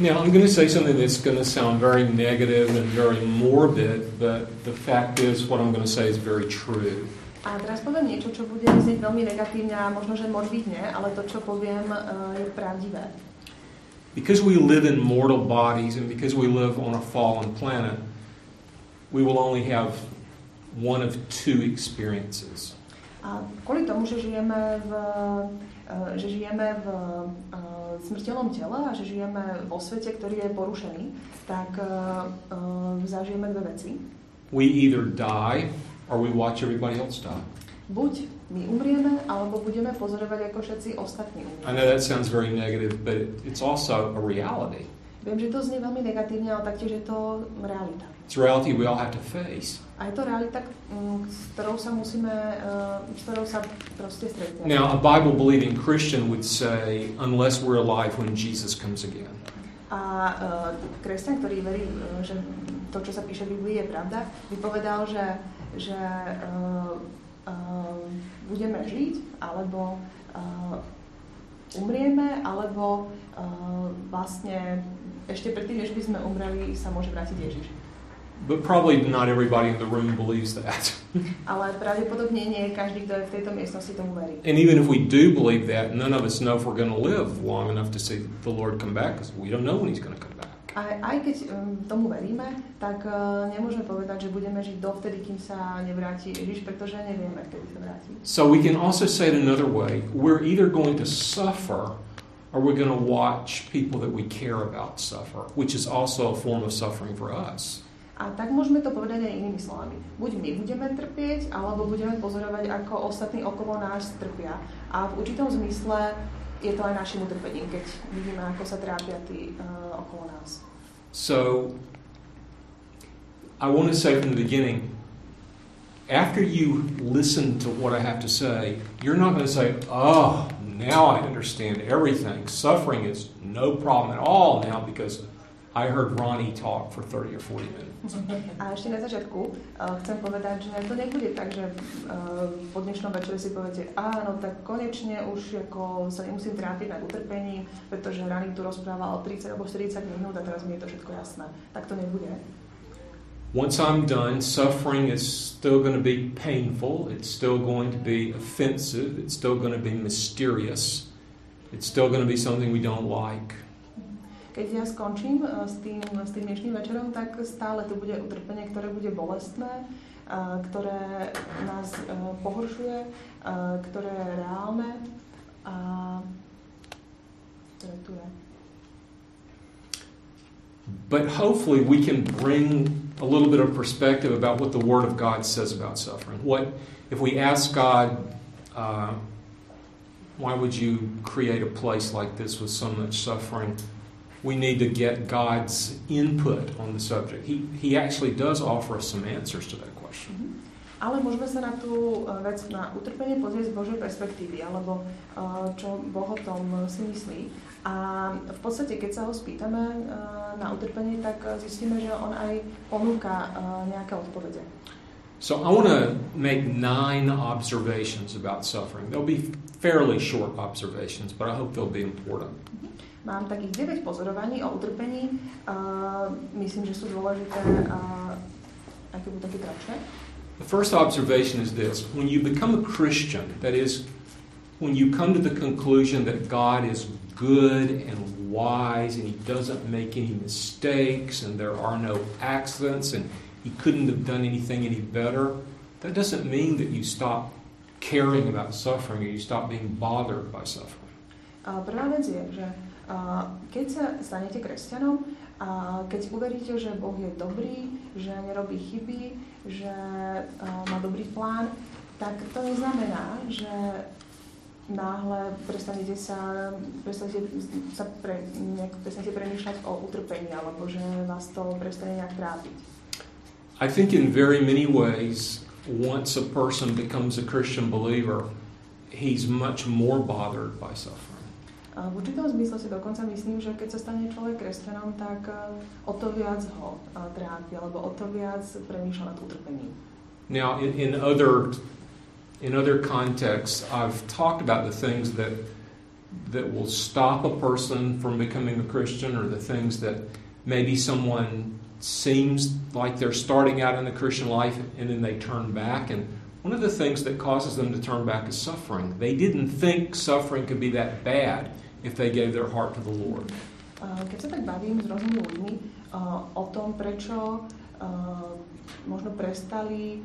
Now, I'm going to say something that's going to sound very negative and very morbid, but the fact is, what I'm going to say is very true. A teraz poviem niečo, čo bude vyznieť veľmi negatívne a možno, že morbidne, ale to, čo poviem, uh, je pravdivé. Because we live in mortal bodies and because we live on a fallen planet, we will only have one of two experiences. A kvôli tomu, že žijeme v, že žijeme v uh, smrteľnom tele a že žijeme vo svete, ktorý je porušený, tak uh, zažijeme dve veci. We either die or we watch everybody else die. Buď my umrieme, alebo budeme pozorovať, ako všetci ostatní I know that sounds very negative, but it, it's also a reality. Viem, že to znie veľmi negatívne, ale taktiež je to realita. It's reality we all have to face. A je to realita, mm, s ktorou sa musíme, uh, s ktorou sa proste stretneme. Now, a Bible-believing Christian would say, unless we're alive when Jesus comes again. A uh, kresťan, ktorý verí, uh, že to, čo sa píše v Biblii, je pravda, by povedal, že, že uh, uh, budeme žiť, alebo uh, umrieme, alebo uh, vlastne ešte predtým, než by sme umreli, sa môže vrátiť Ježiš. But probably not everybody in the room believes that. Ale pravdepodobne nie každý, kto je v tejto miestnosti, tomu verí. And even if we do believe that, none of us know if we're going to live long enough to see the Lord come back because we don't know when He's going to come back. Aj, aj keď um, tomu veríme, tak uh, nemôžeme povedať, že budeme žiť dovtedy, kým sa nevráti Ježiš, pretože nevieme, kedy sa vráti. So we can also say it another way. We're either going to suffer or we're going to watch people that we care about suffer, which is also a form of suffering for us. A tak môžeme to povedať aj inými slovami. Buď my budeme trpieť, alebo budeme pozorovať, ako ostatní okolo nás trpia. A v určitom zmysle je to aj našim utrpením, keď vidíme, ako sa trápia tí uh, okolo nás. So, I want to say from the beginning, after you listen to what I have to say, you're not going to say, oh, now I understand everything. Suffering is no problem at all now because I heard Ronnie talk for 30 or 40 minutes. A ešte na začiatku uh, chcem povedať, že to nebude tak, že uh, po dnešnom večeri si poviete, áno, tak konečne už ako sa nemusím trápiť nad utrpením, pretože Rani tu rozprával 30 alebo 40 minút a teraz mi je to všetko jasné. Tak to nebude. Once I'm done, suffering is still going to be painful. It's still going to be offensive. It's still going to be mysterious. It's still going to be something we don't like. Keď ja skončím uh, s tým, s tým dnešným večerom, tak stále tu bude utrpenie, ktoré bude bolestné, uh, ktoré nás uh, pohoršuje, ktoré je reálne a ktoré tu je. But hopefully we can bring a little bit of perspective about what the Word of God says about suffering. What if we ask God, uh, why would you create a place like this with so much suffering? we need to get God's input on the subject. He, he actually does offer us some answers to that question. Ale môžeme sa na tú uh, vec, na utrpenie pozrieť z Božej perspektívy, alebo uh, čo Boh o tom si myslí. A v podstate, keď sa ho spýtame na utrpenie, tak zistíme, že on aj ponúka nejaké odpovede. So I want to make nine observations about suffering. They'll be fairly short observations, but I hope they'll be important. Mám takých 9 pozorovaní o utrpení. Uh, myslím, že sú dôležité, uh, keď budú také kratšie. The first observation is this. When you become a Christian, that is, when you come to the conclusion that God is good and wise and he doesn't make any mistakes and there are no accidents and he couldn't have done anything any better, that doesn't mean that you stop caring about suffering or you stop being bothered by suffering. Uh, prvá vec je, že keď sa stanete kresťanom a keď uveríte, že Boh je dobrý, že nerobí chyby, že má dobrý plán, tak to neznamená, že náhle prestanete sa, prestanete sa pre, nejak, prestanete premýšľať o utrpení, alebo že vás to prestane nejak trápiť. I think in very many ways, once a person becomes a Christian believer, he's much more bothered by suffering. Určitom zmysle si dokonca myslím, že keď sa stane človek kresťanom, tak eh, o to viac ho eh, trápi, alebo o to viac premýšľa nad utrpením. Now, in, in other in other contexts, I've talked about the things that that will stop a person from becoming a Christian or the things that maybe someone seems like they're starting out in the Christian life and then they turn back. And one of the things that causes them to turn back is suffering. They didn't think suffering could be that bad if they gave their heart to the Lord. Uh, keď sa tak bavím s rôznymi ľuďmi uh, o tom, prečo uh, možno prestali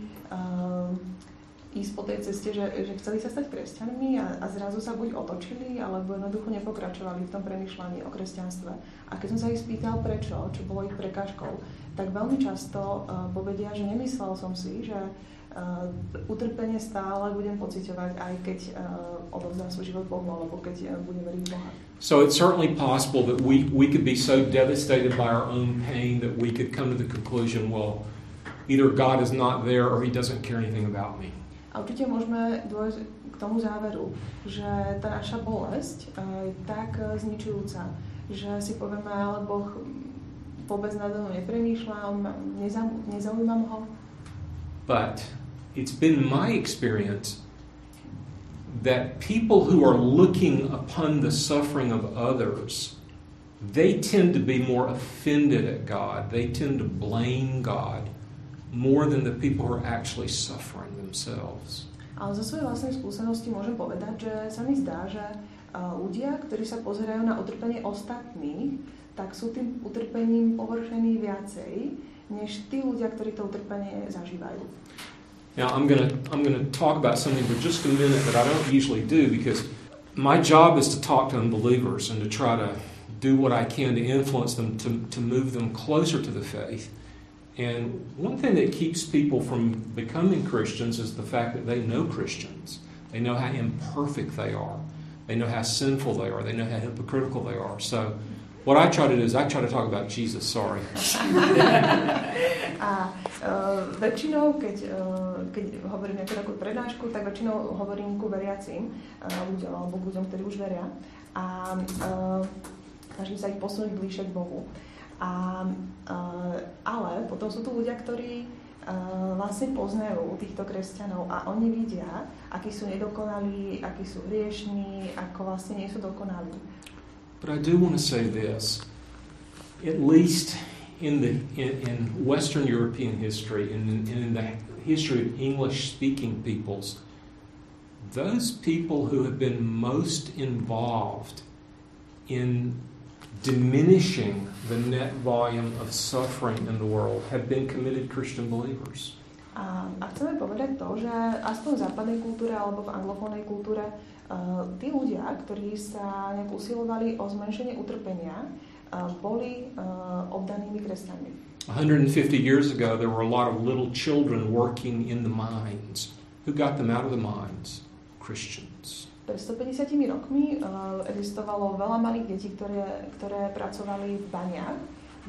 ísť po tej ceste, že, že chceli sa stať kresťanmi a, a zrazu sa buď otočili, alebo jednoducho nepokračovali v tom premyšľaní o kresťanstve. A keď som sa ich spýtal prečo, čo bolo ich prekážkou, tak veľmi často uh, povedia, že nemyslel som si, že uh, utrpenie stále budem pociťovať, aj keď uh, odovzdám svoj život Bohu, alebo keď uh, budem veriť Boha. So it's certainly possible that we, we could be so devastated by our own pain that we could come to the conclusion, well, either God is not there or he doesn't care anything about me. A určite k tomu záveru, že tá naša bolesť je eh, tak eh, zničujúca, že si ale Boh vôbec nad mnou nepremýšľa, on ma, nezaujímam ho. But it's been my experience that people who are looking upon the suffering of others, they tend to be more offended at God. They tend to blame God more than the people who are actually suffering themselves. Ale zo svojej vlastnej skúsenosti môžem povedať, že sa mi zdá, že ľudia, ktorí sa pozerajú na utrpenie ostatných, tak sú tým utrpením viacej, než tí ľudia, ktorí to utrpenie zažívajú. Now I'm gonna I'm gonna talk about something for just a minute that I don't usually do because my job is to talk to unbelievers and to try to do what I can to influence them to, to move them closer to the faith. And one thing that keeps people from becoming Christians is the fact that they know Christians. They know how imperfect they are. They know how sinful they are. They know how hypocritical they are. So, what I try to do is I try to talk about Jesus. Sorry. A uh, väčšinou, keď, uh, keď hovorím nejakú takú prednášku, tak väčšinou hovorím ku veriacim uh, ľuďom, alebo k ľuďom, ktorí už veria. A uh, snažím sa ich posunúť bližšie k Bohu. A, uh, ale potom sú tu ľudia, ktorí uh, vlastne poznajú týchto kresťanov a oni vidia, akí sú nedokonalí, akí sú hriešní, ako vlastne nie sú dokonalí. But I do want to say this. At least in the in, in Western European history, in, in the history of English-speaking peoples, those people who have been most involved in diminishing the net volume of suffering in the world have been committed Christian believers. A, a chceme povedať to, že aspoň v západnej kultúre alebo v anglofónnej kultúre uh, tí ľudia, ktorí sa nejak usilovali o zmenšenie utrpenia, uh, boli uh, obdanými kresťanmi. 150 years ago, there were a lot of little children working in the mines. Who got them out of the mines? Christians. Pred 150 rokmi uh, existovalo veľa malých detí, ktoré, ktoré pracovali v baniach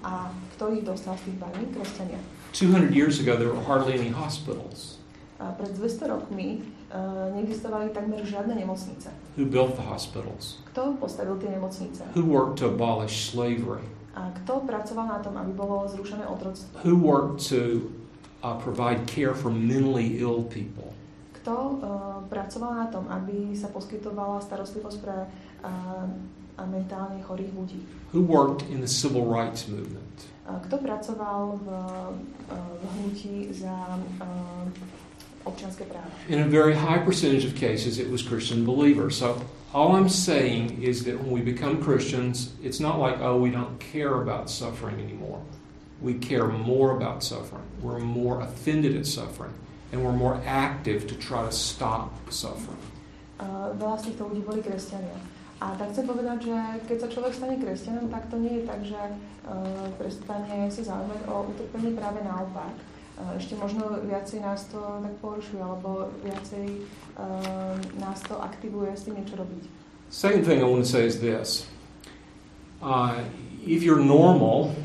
a kto ich dostal z tých baní? Kresťania. 200 years ago, there were hardly any hospitals. A pred 200 rokmi uh, neexistovali takmer žiadne nemocnice. Who built the hospitals? Kto postavil tie nemocnice? Who worked to abolish slavery? A kto pracoval na tom, aby bolo zrušené otroctvo? Who worked to uh, provide care for mentally ill people? Kto uh, pracoval na tom, aby sa poskytovala starostlivosť pre uh, mentálne chorých ľudí? Who worked in the civil rights movement? Uh, kto pracoval v, v hnutí za občianske práva? In a very high percentage of cases, it was Christian believers. So all I'm saying is that when we become Christians, it's not like, oh, we don't care about suffering anymore. We care more about suffering. We're more offended at suffering. And we're more active to try to stop suffering. Uh, veľa z týchto ľudí boli kresťania. A tak chcem povedať, že keď sa človek stane kresťanom, tak to nie je tak, že uh, prestane sa zaujímať o utrpenie práve naopak. Uh, ešte možno viacej nás to tak porušuje, alebo viacej uh, nás to aktivuje s tým niečo robiť. Second thing I want to say is this. Uh, if you're normal,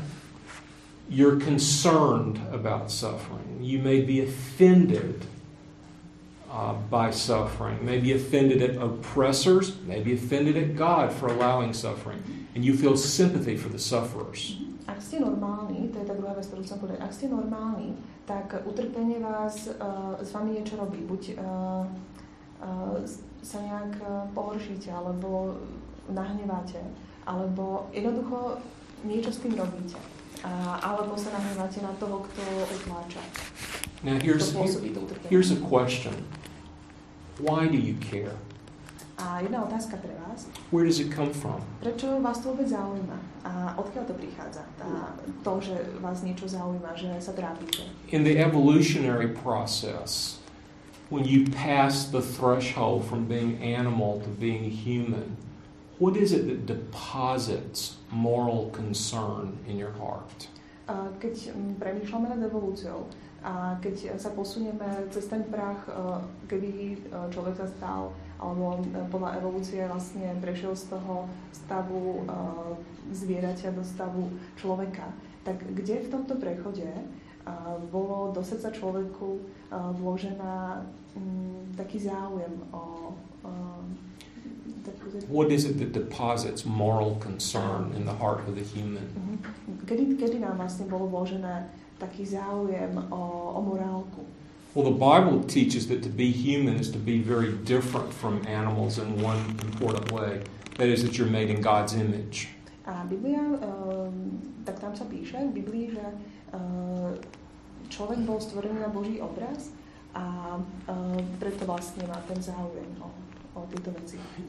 you're concerned about suffering. You may be offended uh, by suffering, maybe offended at oppressors, maybe offended at God for allowing suffering, and you feel sympathy for the sufferers. Ak ste normálni, to je tá druhá vec, ktorú chcem povedať, ak ste normálni, tak utrpenie vás uh, s vami niečo robí. Buď uh, uh, sa nejak e, pohoršíte, alebo nahneváte, alebo jednoducho niečo s tým robíte. Alebo sa na toho, kto utláča. Now here's, kto pôsobí to utrpenie. here's a question. Why do you care? A jedna otázka pre vás. Where does it come from? Prečo vás to vôbec zaujíma? A odkiaľ to prichádza? Tá, to, že vás niečo zaujíma, že sa trápite. In the evolutionary process, when you pass the threshold from being animal to being human, what is it that deposits moral concern in your heart? Keď mm, premýšľame nad evolúciou a keď sa posunieme cez ten prach, e, kedy e, človek sa stal, alebo e, podľa evolúcie vlastne prešiel z toho stavu zvieraťa do stavu človeka, tak kde v tomto prechode bolo do srdca človeku vložená mm, taký záujem o What is it that deposits moral concern in the heart of the human? Mhm. Kedy, kedy nám vlastne bolo vložené taký záujem o, o morálku? Well, the Bible teaches that to be human is to be very different from animals in one important way. That is, that you're made in God's image. A Biblia, um, tak tam sa píše v Biblii, že uh, človek bol stvorený na Boží obraz a uh, preto vlastne má ten záujem o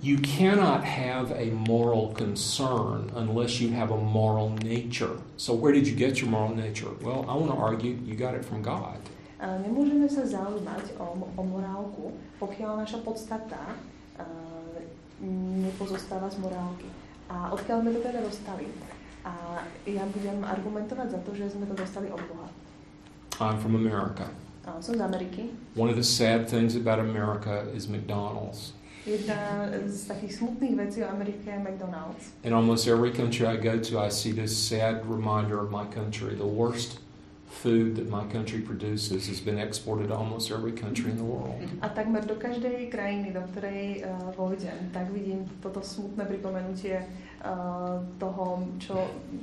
You cannot have a moral concern unless you have a moral nature. So where did you get your moral nature? Well, I want to argue you got it from God. A nemôžeme sa zaujímať o, o morálku, pokiaľ naša podstata uh, nepozostáva z morálky. A odkiaľ sme to teda dostali? A ja budem argumentovať za to, že sme to dostali od Boha. I'm from America. A som z Ameriky. One of the sad things about America is McDonald's. Jedna z takých smutných vecí o Amerike je McDonald's. In almost every country I go to, I see this sad reminder of my country. The worst food that my country produces has been exported to almost every country in the world. A takmer do každej krajiny, do ktorej uh, vojdem, tak vidím toto smutné pripomenutie uh, toho, čo,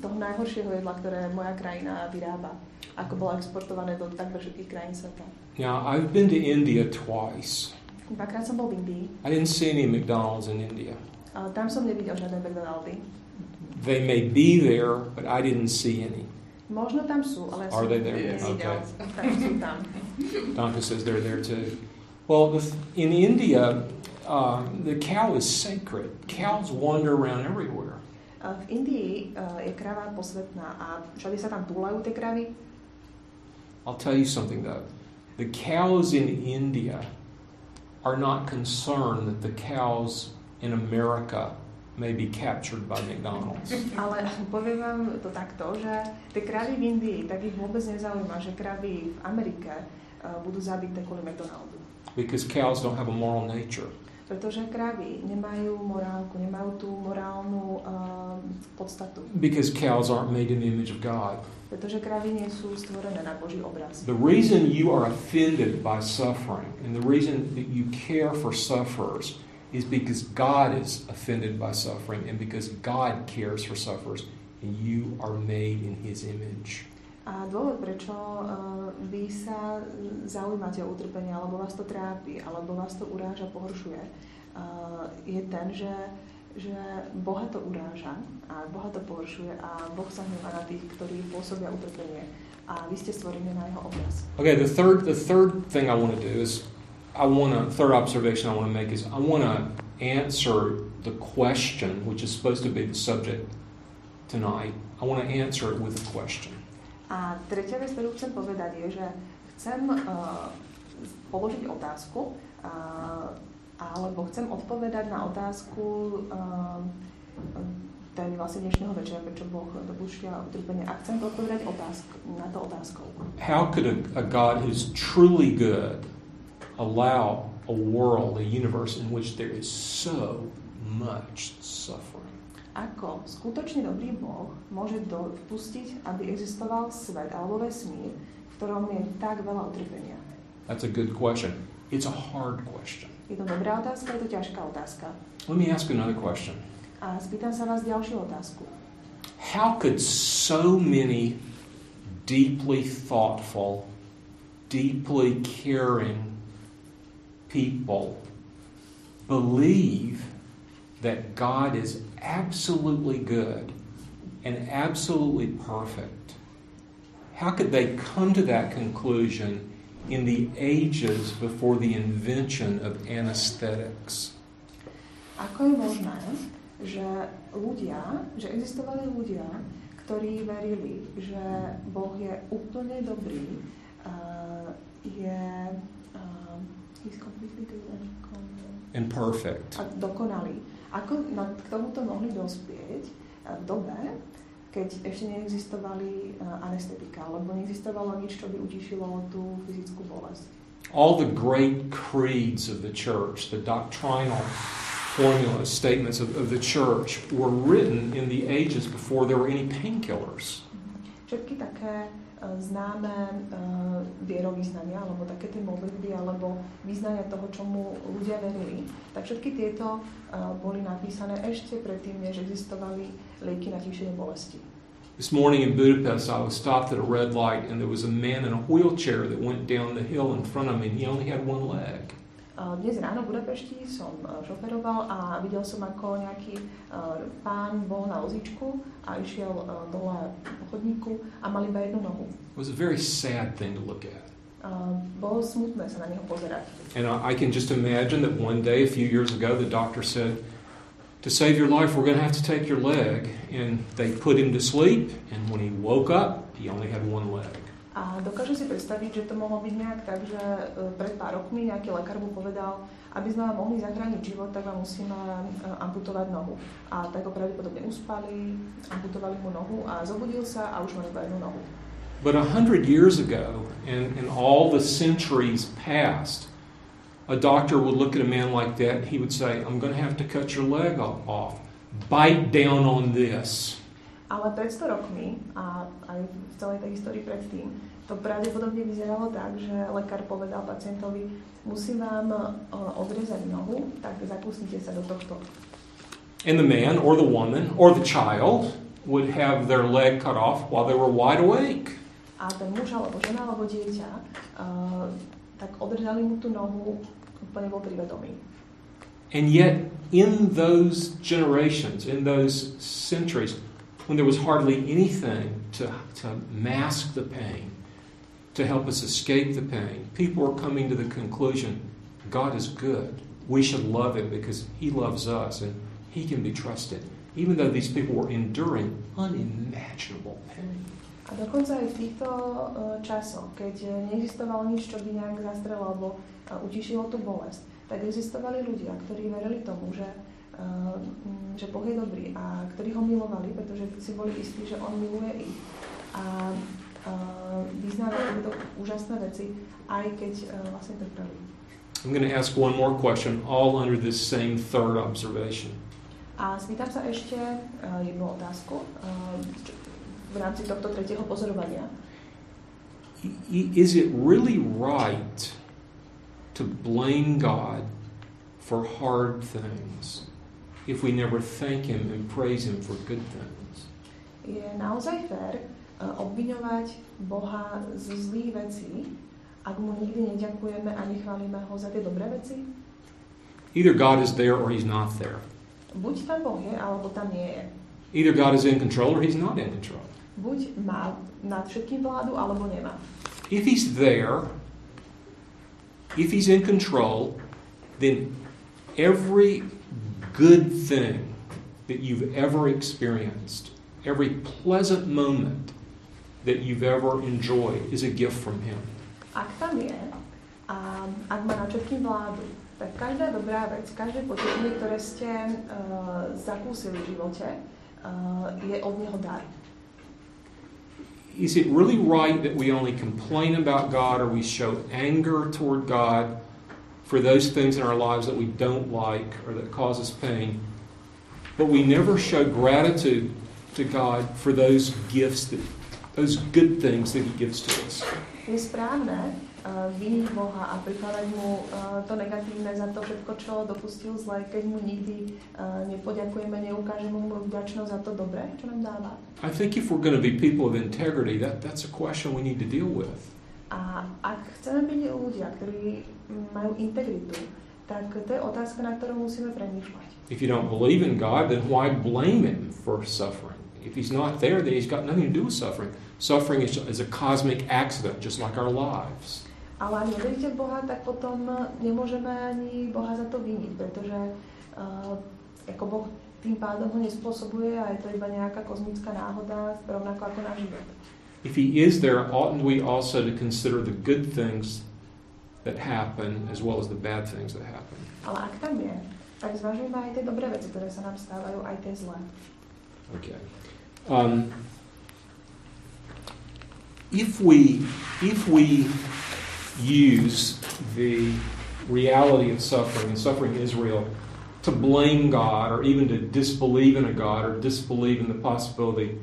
toho najhoršieho jedla, ktoré moja krajina vyrába, ako bolo exportované do takmer všetkých krajín sveta. Now, I've been to India twice. Dvakrát som bol v Indii. I didn't see any McDonald's in India. Uh, tam som nevidel žiadne McDonaldy. They may be there, but I didn't see any. Možno tam sú, ale Are they there? Yes. Okay. Tam. Donka says they're there too. Well, in India, um, the cow is sacred. Cows wander around everywhere. Uh, v Indii uh, je krava posvetná a všade sa tam túlajú tie kravy. I'll tell you something though. The cows in India are not concerned that the cows in America may be captured by McDonald's. Ale poviem vám to takto, že tie kravy v Indii, tak ich vôbec nezaujíma, že kravy v Amerike uh, budú zabité kvôli McDonaldu. Because cows don't have a moral nature. Pretože kravy nemajú morálku, nemajú tú morálnu uh, podstatu. Because cows aren't made in the image of God. Pretože kravy nie sú stvorené na Boží obraz. The reason you are offended by suffering and the reason that you care for sufferers is because God is offended by suffering and because God cares for sufferers and you are made in his image. A dôvod, prečo uh, vy sa zaujímate o utrpenie, alebo vás to trápi, alebo vás to uráža, pohoršuje, uh, je ten, že že Boha to uráža a Boha to pohoršuje a Boh sa hnevá na tých, ktorí pôsobia utrpenie a vy ste stvorení na jeho obraz. Okay, the third, the third thing I want to do is, I want third observation I want to make is, I want to answer the question, which is supposed to be the subject tonight. I want to answer it with a question. A tretia vec, ktorú chcem povedať, je, že chcem uh, položiť otázku, uh, alebo chcem odpovedať na otázku um, tej vlastne dnešného večera, prečo Boh dopúšťa utrpenie. A chcem odpovedať otázku, na to otázkou. How could a, a God who's truly good allow a world, a universe in which there is so much suffering? Ako skutočne dobrý Boh môže dopustiť, aby existoval svet alebo vesmír, v ktorom je tak veľa utrpenia? That's a good question. It's a hard question. Je to dobrá otázka, je to ťažká otázka. Let me ask another question. A spýtam sa vás ďalšiu otázku. How could so many deeply thoughtful, deeply caring people believe that God is absolutely good and absolutely perfect? How could they come to that conclusion in the ages before the invention of anesthetics? Ako je možné, že ľudia, že existovali ľudia, ktorí verili, že Boh je úplne dobrý, uh, je uh, he's completely good and, and perfect. a dokonalý. Ako na, k tomuto mohli dospieť v dobe, keď ešte neexistovali uh, anestetika, alebo neexistovalo nič, čo by utišilo tú fyzickú bolesť. All the great creeds of the church, the doctrinal formulas, statements of, of the church were written in the ages before there were any painkillers. Všetky také známe uh, vierovýznania, alebo také tie modlitby, alebo význania toho, čomu ľudia verili, tak všetky tieto uh, boli napísané ešte predtým, než existovali lieky na tišenie bolesti. This morning in Budapest, I was stopped at a red light, and there was a man in a wheelchair that went down the hill in front of me, and he only had one leg. Dnes ráno v Budapešti som šoferoval a videl som, ako nejaký pán bol na vozíčku a išiel dole po chodníku a mal iba jednu nohu. It was a very sad thing to look at. Bolo smutné sa na neho pozerať. And I can just imagine that one day, a few years ago, the doctor said, to save your life, we're going to have to take your leg. And they put him to sleep, and when he woke up, he only had one leg. A si predstaviť, že to mohlo byť nejak tak, že pred pár rokmi nejaký lekár mu povedal, aby sme vám mohli zachrániť život, tak vám musíme amputovať nohu. A tak ho pravdepodobne uspali, amputovali mu nohu a zobudil sa a už mal iba jednu nohu. But a hundred years ago, and, and all the centuries past, a doctor would look at a man like that and he would say, I'm going to have to cut your leg off. Bite down on this. Ale pred 100 rokmi a aj v celej tej histórii predtým, to pravdepodobne vyzeralo tak, že lekár povedal pacientovi, musím vám uh, odrezať nohu, tak zakúsnite sa do tohto. And the man or the woman or the child would have their leg cut off while they were wide awake. A ten muž alebo žena alebo dieťa, uh, tak odrezali mu tú nohu, úplne bol privedomý. And yet, in those generations, in those centuries, when there was hardly anything to, to mask the pain, to help us escape the pain, people were coming to the conclusion God is good. We should love Him because He loves us and He can be trusted, even though these people were enduring unimaginable pain. A dokonca aj v týchto časoch, keď neexistovalo nič, čo by nejak zastrelo alebo utišilo tú bolesť, tak existovali ľudia, ktorí verili tomu, že že Boh je dobrý a ktorí ho milovali, pretože si boli istí, že on miluje ich. A uh, vyznávali tieto úžasné veci, aj keď uh, vlastne. I'm going to ask one more question, all under this same third observation. A spýtam sa ešte uh, jednu otázku uh, v rámci tohto tretieho pozorovania. Is it really right to blame God for hard things? If we never thank Him and praise Him for good things. Je naozaj fér uh, obviňovať Boha z zlých vecí, ak mu nikdy neďakujeme a nechválime ho za tie dobré veci? Either God is there or He's not there. Buď tam Boh je, alebo tam nie je. Either God is in control or He's not in control. Buď má nad všetkým vládu, alebo nemá. If He's there, if He's in control, then every good thing that you've ever experienced, every pleasant moment that you've ever enjoyed is a gift from Him. Ak tam je, a ak má na všetkým vládu, tak každá dobrá vec, každé potešenie, ktoré ste uh, zakúsili v živote, uh, je od Neho dar. Is it really right that we only complain about God or we show anger toward God for those things in our lives that we don't like or that cause us pain. But we never show gratitude to God for those gifts that those good things that He gives to us. Je správne uh, viniť Boha a prikladať mu uh, to negatívne za to všetko, čo dopustil zle, keď mu nikdy uh, nepoďakujeme, neukážeme mu vďačnosť za to dobré, čo nám dáva. I think if we're going to be people of integrity, that, that's a question we need to deal with. A ak chceme byť ľudia, ktorí majú integritu, tak to je otázka, na ktorú musíme premýšľať. If you don't believe in God, then why blame Him for suffering? If He's not there, then He's got nothing to do with suffering. Suffering is, is a cosmic accident, just like our lives. Ale ak neveríte v Boha, tak potom nemôžeme ani Boha za to viniť, pretože uh, ako Boh tým pádom ho nespôsobuje a je to iba nejaká kozmická náhoda, rovnako ako náš život. If he is there, oughtn't we also to consider the good things that happen as well as the bad things that happen? Ale ak tam je, tak zvažujme aj tie dobré veci, ktoré sa nám stávajú, aj tie zlé. Okay. Um, if we if we use the reality of suffering and suffering Israel to blame God or even to disbelieve in a God or disbelieve in the possibility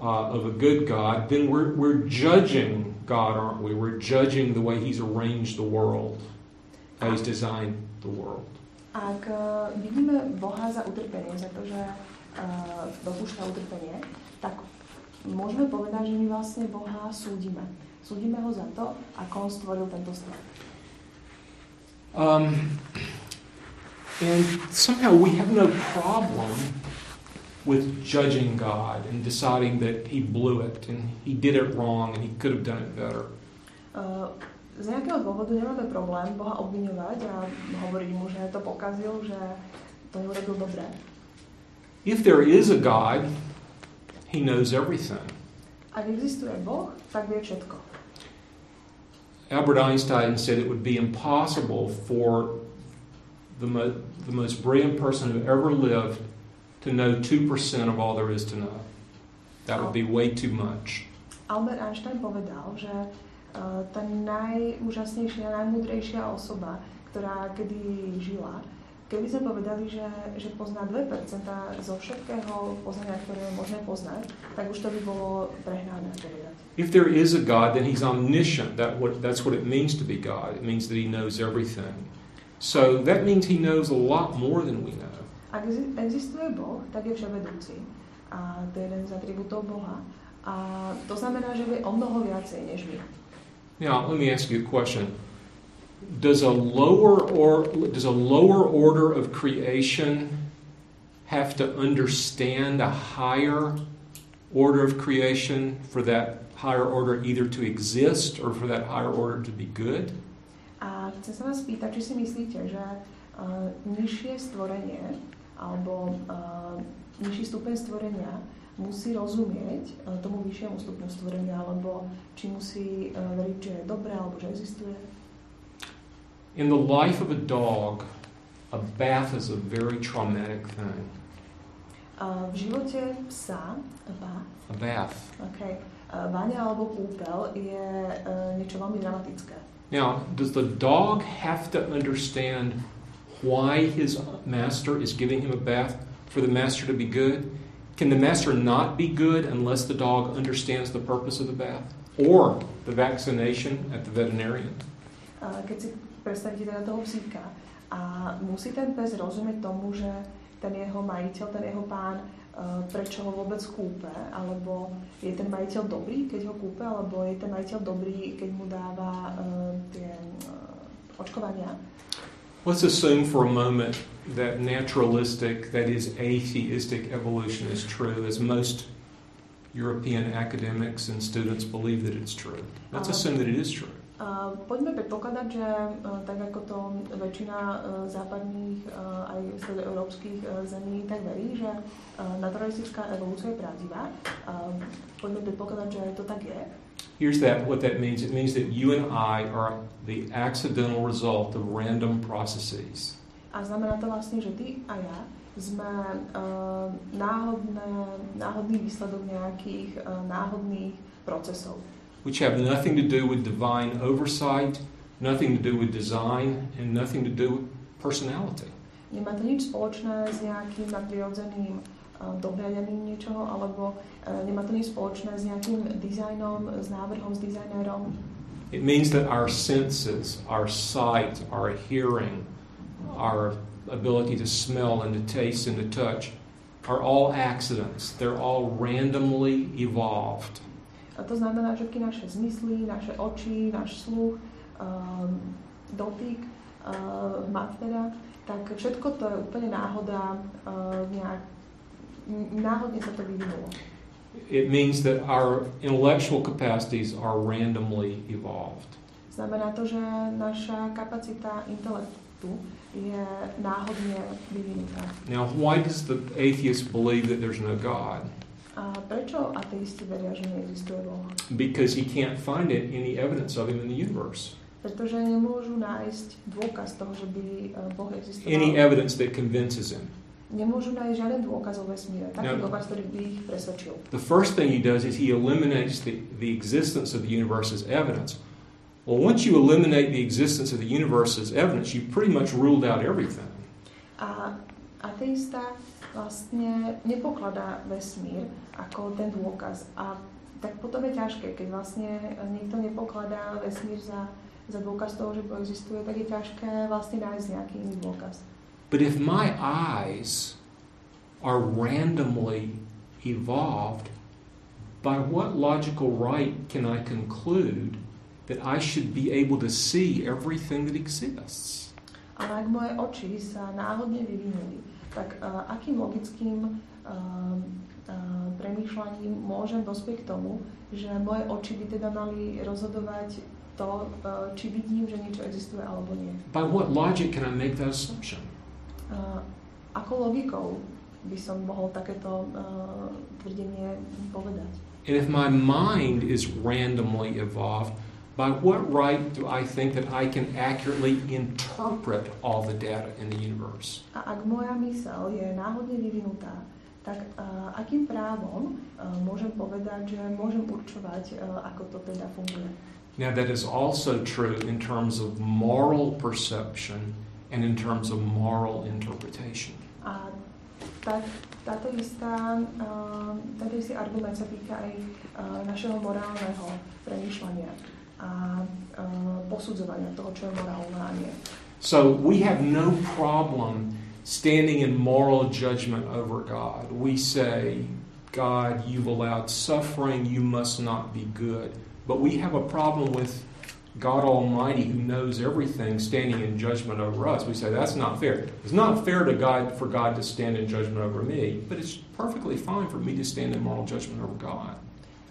uh, of a good God, then we're, we're judging God, aren't we? We're judging the way He's arranged the world, how He's designed the world. Ak vidíme Boha za utrpenie, za to, že uh, dopúšťa utrpenie, tak môžeme povedať, že my vlastne Boha súdime. Súdime ho za to, ako on stvoril tento svet. Um, and somehow we have no problem with judging God and deciding that He blew it and He did it wrong and He could have done it better. Uh, z nejakého dôvodu nemáme problém Boha obviňovať a hovoriť mu, že to pokazil, že to neurobil dobre. If there is a God, He knows everything. Ak existuje Boh, tak vie všetko. Albert Einstein said it would be impossible for the, mo- the most brilliant person who ever lived to know 2% of all there is to know. That would be way too much. Albert Einstein povedal, že uh, tá najúžasnejšia, najmudrejšia osoba, ktorá kedy žila, keby sme povedali, že, že pozná 2% zo všetkého poznania, ktoré je možné poznať, tak už to by bolo prehnané povedať. If there is a God, then He's omniscient. That what, that's what it means to be God. It means that He knows everything. So that means He knows a lot more than we know. Ak existuje Boh, tak je vševedúci. A to je jeden z atribútov Boha. A to znamená, že vie o mnoho viacej než my. Now, let me ask you a question. Does a lower or does a lower order of creation have to understand a higher order of creation for that higher order either to exist or for that higher order to be good? A chcem sa vás spýtať, či si myslíte, že uh, nižšie stvorenie alebo uh, nižší stupeň stvorenia musí rozumieť uh, tomu vyššiemu stupňu stvorenia, alebo či musí uh, veriť, že je dobré, alebo že existuje. In the life of a dog, a bath is a very traumatic thing. Uh, v živote psa, a bath, A bath. okay, uh, baňa alebo kúpel je uh, niečo veľmi dramatické. Now, does the dog have to understand why his master is giving him a bath for the master to be good? Can the master not be good unless the dog understands the purpose of the bath or the vaccination at the veterinarian? Keď si predstavíte teda toho psíka a musí ten pes rozumieť tomu, že ten jeho majiteľ, ten jeho pán, prečo ho vôbec kúpe, alebo je ten majiteľ dobrý, keď ho kúpe, alebo je ten majiteľ dobrý, keď mu dáva uh, tie očkovania. Let's assume for a moment that naturalistic, that is atheistic evolution is true, as most European academics and students believe that it's true. Let's Uh-huh. assume that it is true. Uh, poďme predpokladať, že uh, tak ako to väčšina uh, západných uh, aj stredoeurópskych uh, zemí tak verí, že uh, naturalistická evolúcia je pravdivá. Uh, poďme predpokladať, že to tak je. Here's that what that means. It means that you and I are the accidental result of random processes. A znamená to vlastne, že ty a ja sme uh, náhodné, náhodný výsledok nejakých uh, náhodných procesov, which have nothing to do with divine oversight, nothing to do with design, and nothing to do with personality. Nemá to nič spoločné s nejakým nadprirodzeným dohľadením niečoho, alebo uh, nemá to nič spoločné s nejakým dizajnom, s návrhom, s dizajnérom. It means that our senses, our sight, our hearing, our ability to smell and to taste and to touch are all accidents. They're all randomly evolved. A to znamená, že všetky naše zmysly, naše oči, náš sluch, um, dotyk, uh, hmat teda, tak všetko to je úplne náhoda, uh, nejak, n- náhodne sa to vyvinulo. It means that our intellectual capacities are randomly evolved. Znamená to, že naša kapacita intelektu je náhodne vyvinutá. Now, why does the atheist believe that there's no God? A prečo ateisti veria, že neexistuje Boh? Because he can't find it, any evidence of him in the universe. Pretože nemôžu nájsť dôkaz toho, že by eh, Boh existoval. Any evidence that convinces him. Nemôžu nájsť žiaden dôkaz o vesmíre. Taký No. dôkaz, ktorý by ich presvedčil. The first thing he does is he eliminates the, the existence of the universe as evidence. Well, once you eliminate the existence of the universe as evidence, you've pretty much ruled out everything. A ateista vlastne nepokladá vesmír ako ten dôkaz. A tak potom je ťažké, keď vlastne niekto nepokladá vesmír za, za dôkaz toho, že existuje, tak je ťažké vlastne nájsť nejaký iný dôkaz. But if my eyes are randomly evolved, by what logical right can I conclude that I should be able to see everything that exists? Ale ak moje oči sa náhodne vyvinuli, tak uh, akým logickým uh, uh, premýšľaním môžem dospieť k tomu, že moje oči by teda mali rozhodovať to, uh, či vidím, že niečo existuje alebo nie. By what logic can I make that assumption? Uh, ako logikou by som mohol takéto uh, tvrdenie povedať? And if my mind is randomly evolved, by what right do I think that I can accurately interpret all the data in the universe? A ak moja mysel je náhodne vyvinutá, tak uh, akým právom uh, môžem povedať, že môžem určovať, uh, ako to teda funguje? Now, that is also true in terms of moral perception and in terms of moral interpretation. A táto istá, ehm, tento argument sa týka aj eh, našeho morálneho premýšľania a eh, posudzovania toho, čo je morálne a nie. So, we have no problem standing in moral judgment over God. We say, God, you've allowed suffering, you must not be good. But we have a problem with God Almighty, who knows everything, standing in judgment over us. We say that's not fair. It's not fair to God for God to stand in judgment over me, but it's perfectly fine for me to stand in moral judgment over God.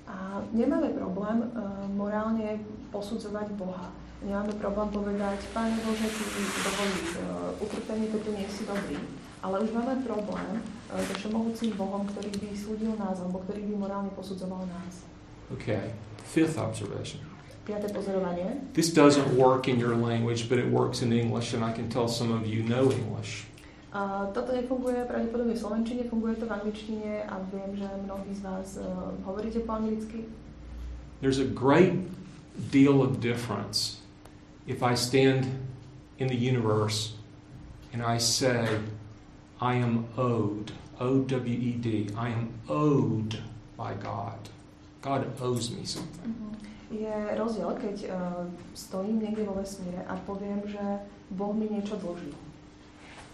A nemáme problém uh, morálne posudzovať Boha. Nemáme problém povedať, Pane Bože, Ty dovoliť uh, utrpenie, tu nie si dobrý. Ale už máme problém uh, so všemohúcim Bohom, ktorý by súdil nás, alebo ktorý by morálne posudzoval nás. Okay, fifth observation. Pozorovanie. This doesn't work in your language, but it works in English, and I can tell some of you know English. A toto nefunguje pravdepodobne v slovenčine, funguje to v angličtine a viem, že mnohí z vás uh, hovoríte po anglicky. There's a great deal of difference if I stand in the universe and I say, I am owed, O W E D, I am owed by God. God owes me something. Je rozdiel, keď uh, stojím niekde vo vesmíre a poviem, že Boh mi niečo dlží.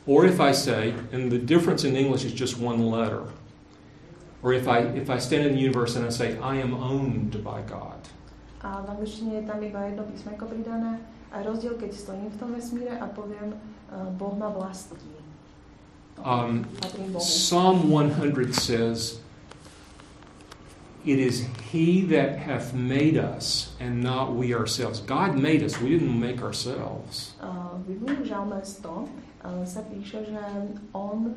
Or if I say, and the difference in English is just one letter, or if I, if I stand in the universe and I say, I am owned by God. A v angličtine je tam iba jedno písmenko pridané. A rozdiel, keď stojím v tom vesmíre a poviem, uh, Boh ma vlastní. Um. Psalm 100 says, It is He that hath made us, and not we ourselves. God made us, we didn't make ourselves. Uh, v Biblii v Žalme 100 sa píše, že On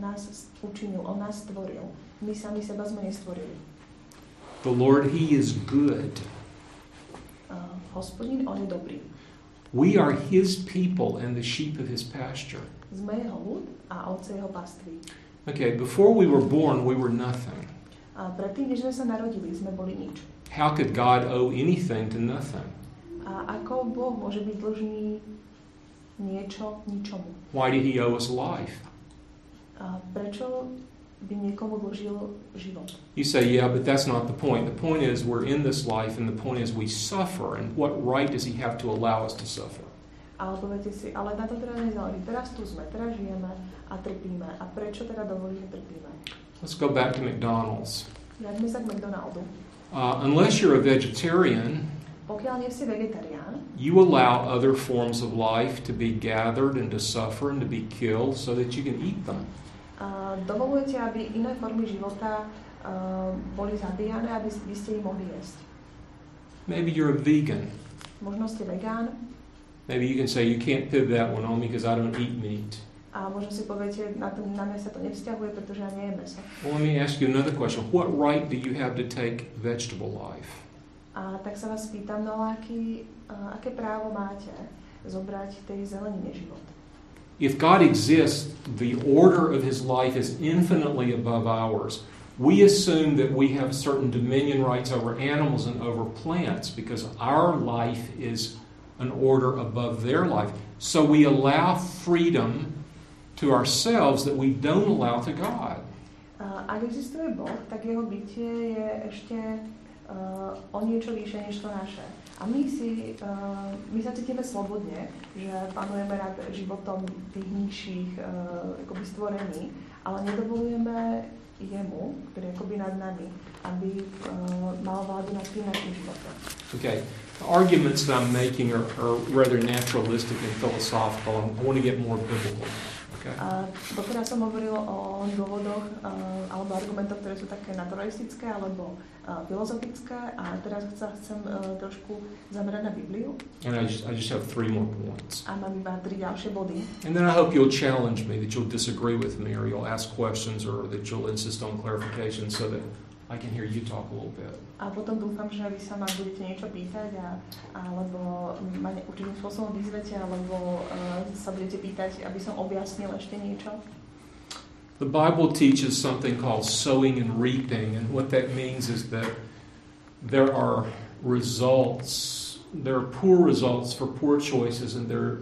nás učinil, On nás stvoril. My sami seba sme nestvorili. The Lord, He is good. Uh, hospodin, On je dobrý. We are His people and the sheep of His pasture. Sme jeho ľud a ovce jeho pastvy. Okay, before we were born, we were nothing. A predtým, než sme sa narodili, sme boli nič. How could God owe anything to nothing? A ako Boh môže byť dlžný niečo ničomu? Why did He owe us life? A prečo by niekomu dlžil život? You say, yeah, but that's not the point. The point is we're in this life, and the point is we suffer. And what right does He have to allow us to suffer? Ale poviete si, ale na to teda nezáleží. Teraz tu sme, teraz žijeme a trpíme. A prečo teda dovolí, že trpíme? Let's go back to McDonald's. Vráťme sa k McDonaldu. Uh, unless you're a vegetarian, Pokiaľ nie si vegetarián, you allow other forms of life to be gathered and to suffer and to be killed so that you can eat them. A dovolujete, aby iné formy života uh, boli zabíjane, aby vy ste ich mohli jesť. Maybe you're a vegan. Možno ste vegán Maybe you can say, You can't put that one on me because I don't eat meat. A možno si poviete, na, to, na mňa sa to nevzťahuje, pretože ja nejem meso. Well, let me ask you another question. What right do you have to take vegetable life? A tak sa vás pýtam, no aký, uh, aké právo máte zobrať tej zelenine život? If God exists, the order of his life is infinitely above ours. We assume that we have certain dominion rights over animals and over plants because our life is an order above their life. So we allow freedom to ourselves that we don't allow to God. Uh, ak existuje Boh, tak jeho bytie je ešte uh, o niečo vyššie než to naše. A my, si, uh, my sa cítime slobodne, že panujeme nad životom tých nižších uh, akoby stvorení, ale nedovolujeme jemu, ktorý je akoby nad nami, aby uh, mal vládu nad tým našim životom. Okay, the arguments that I'm making are, are rather naturalistic and philosophical. I want to get more biblical. Okay? A doteraz som hovoril o dôvodoch uh, alebo argumentoch, ktoré sú také naturalistické alebo uh, filozofické a teraz sa chcem uh, trošku zamerať na Bibliu And I just, I just have three more points. a mám iba tri ďalšie body. And then I hope you'll challenge me, that you'll disagree with me, or you'll ask questions, or that you'll insist on clarification so that I can hear you talk a little bit. A potom dúfam, že vy sa ma budete niečo pýtať a, alebo ma určitým spôsobom vyzvete alebo uh, sa budete pýtať, aby som objasnil ešte niečo. The Bible teaches something called sowing and reaping, and what that means is that there are results, there are poor results for poor choices, and there,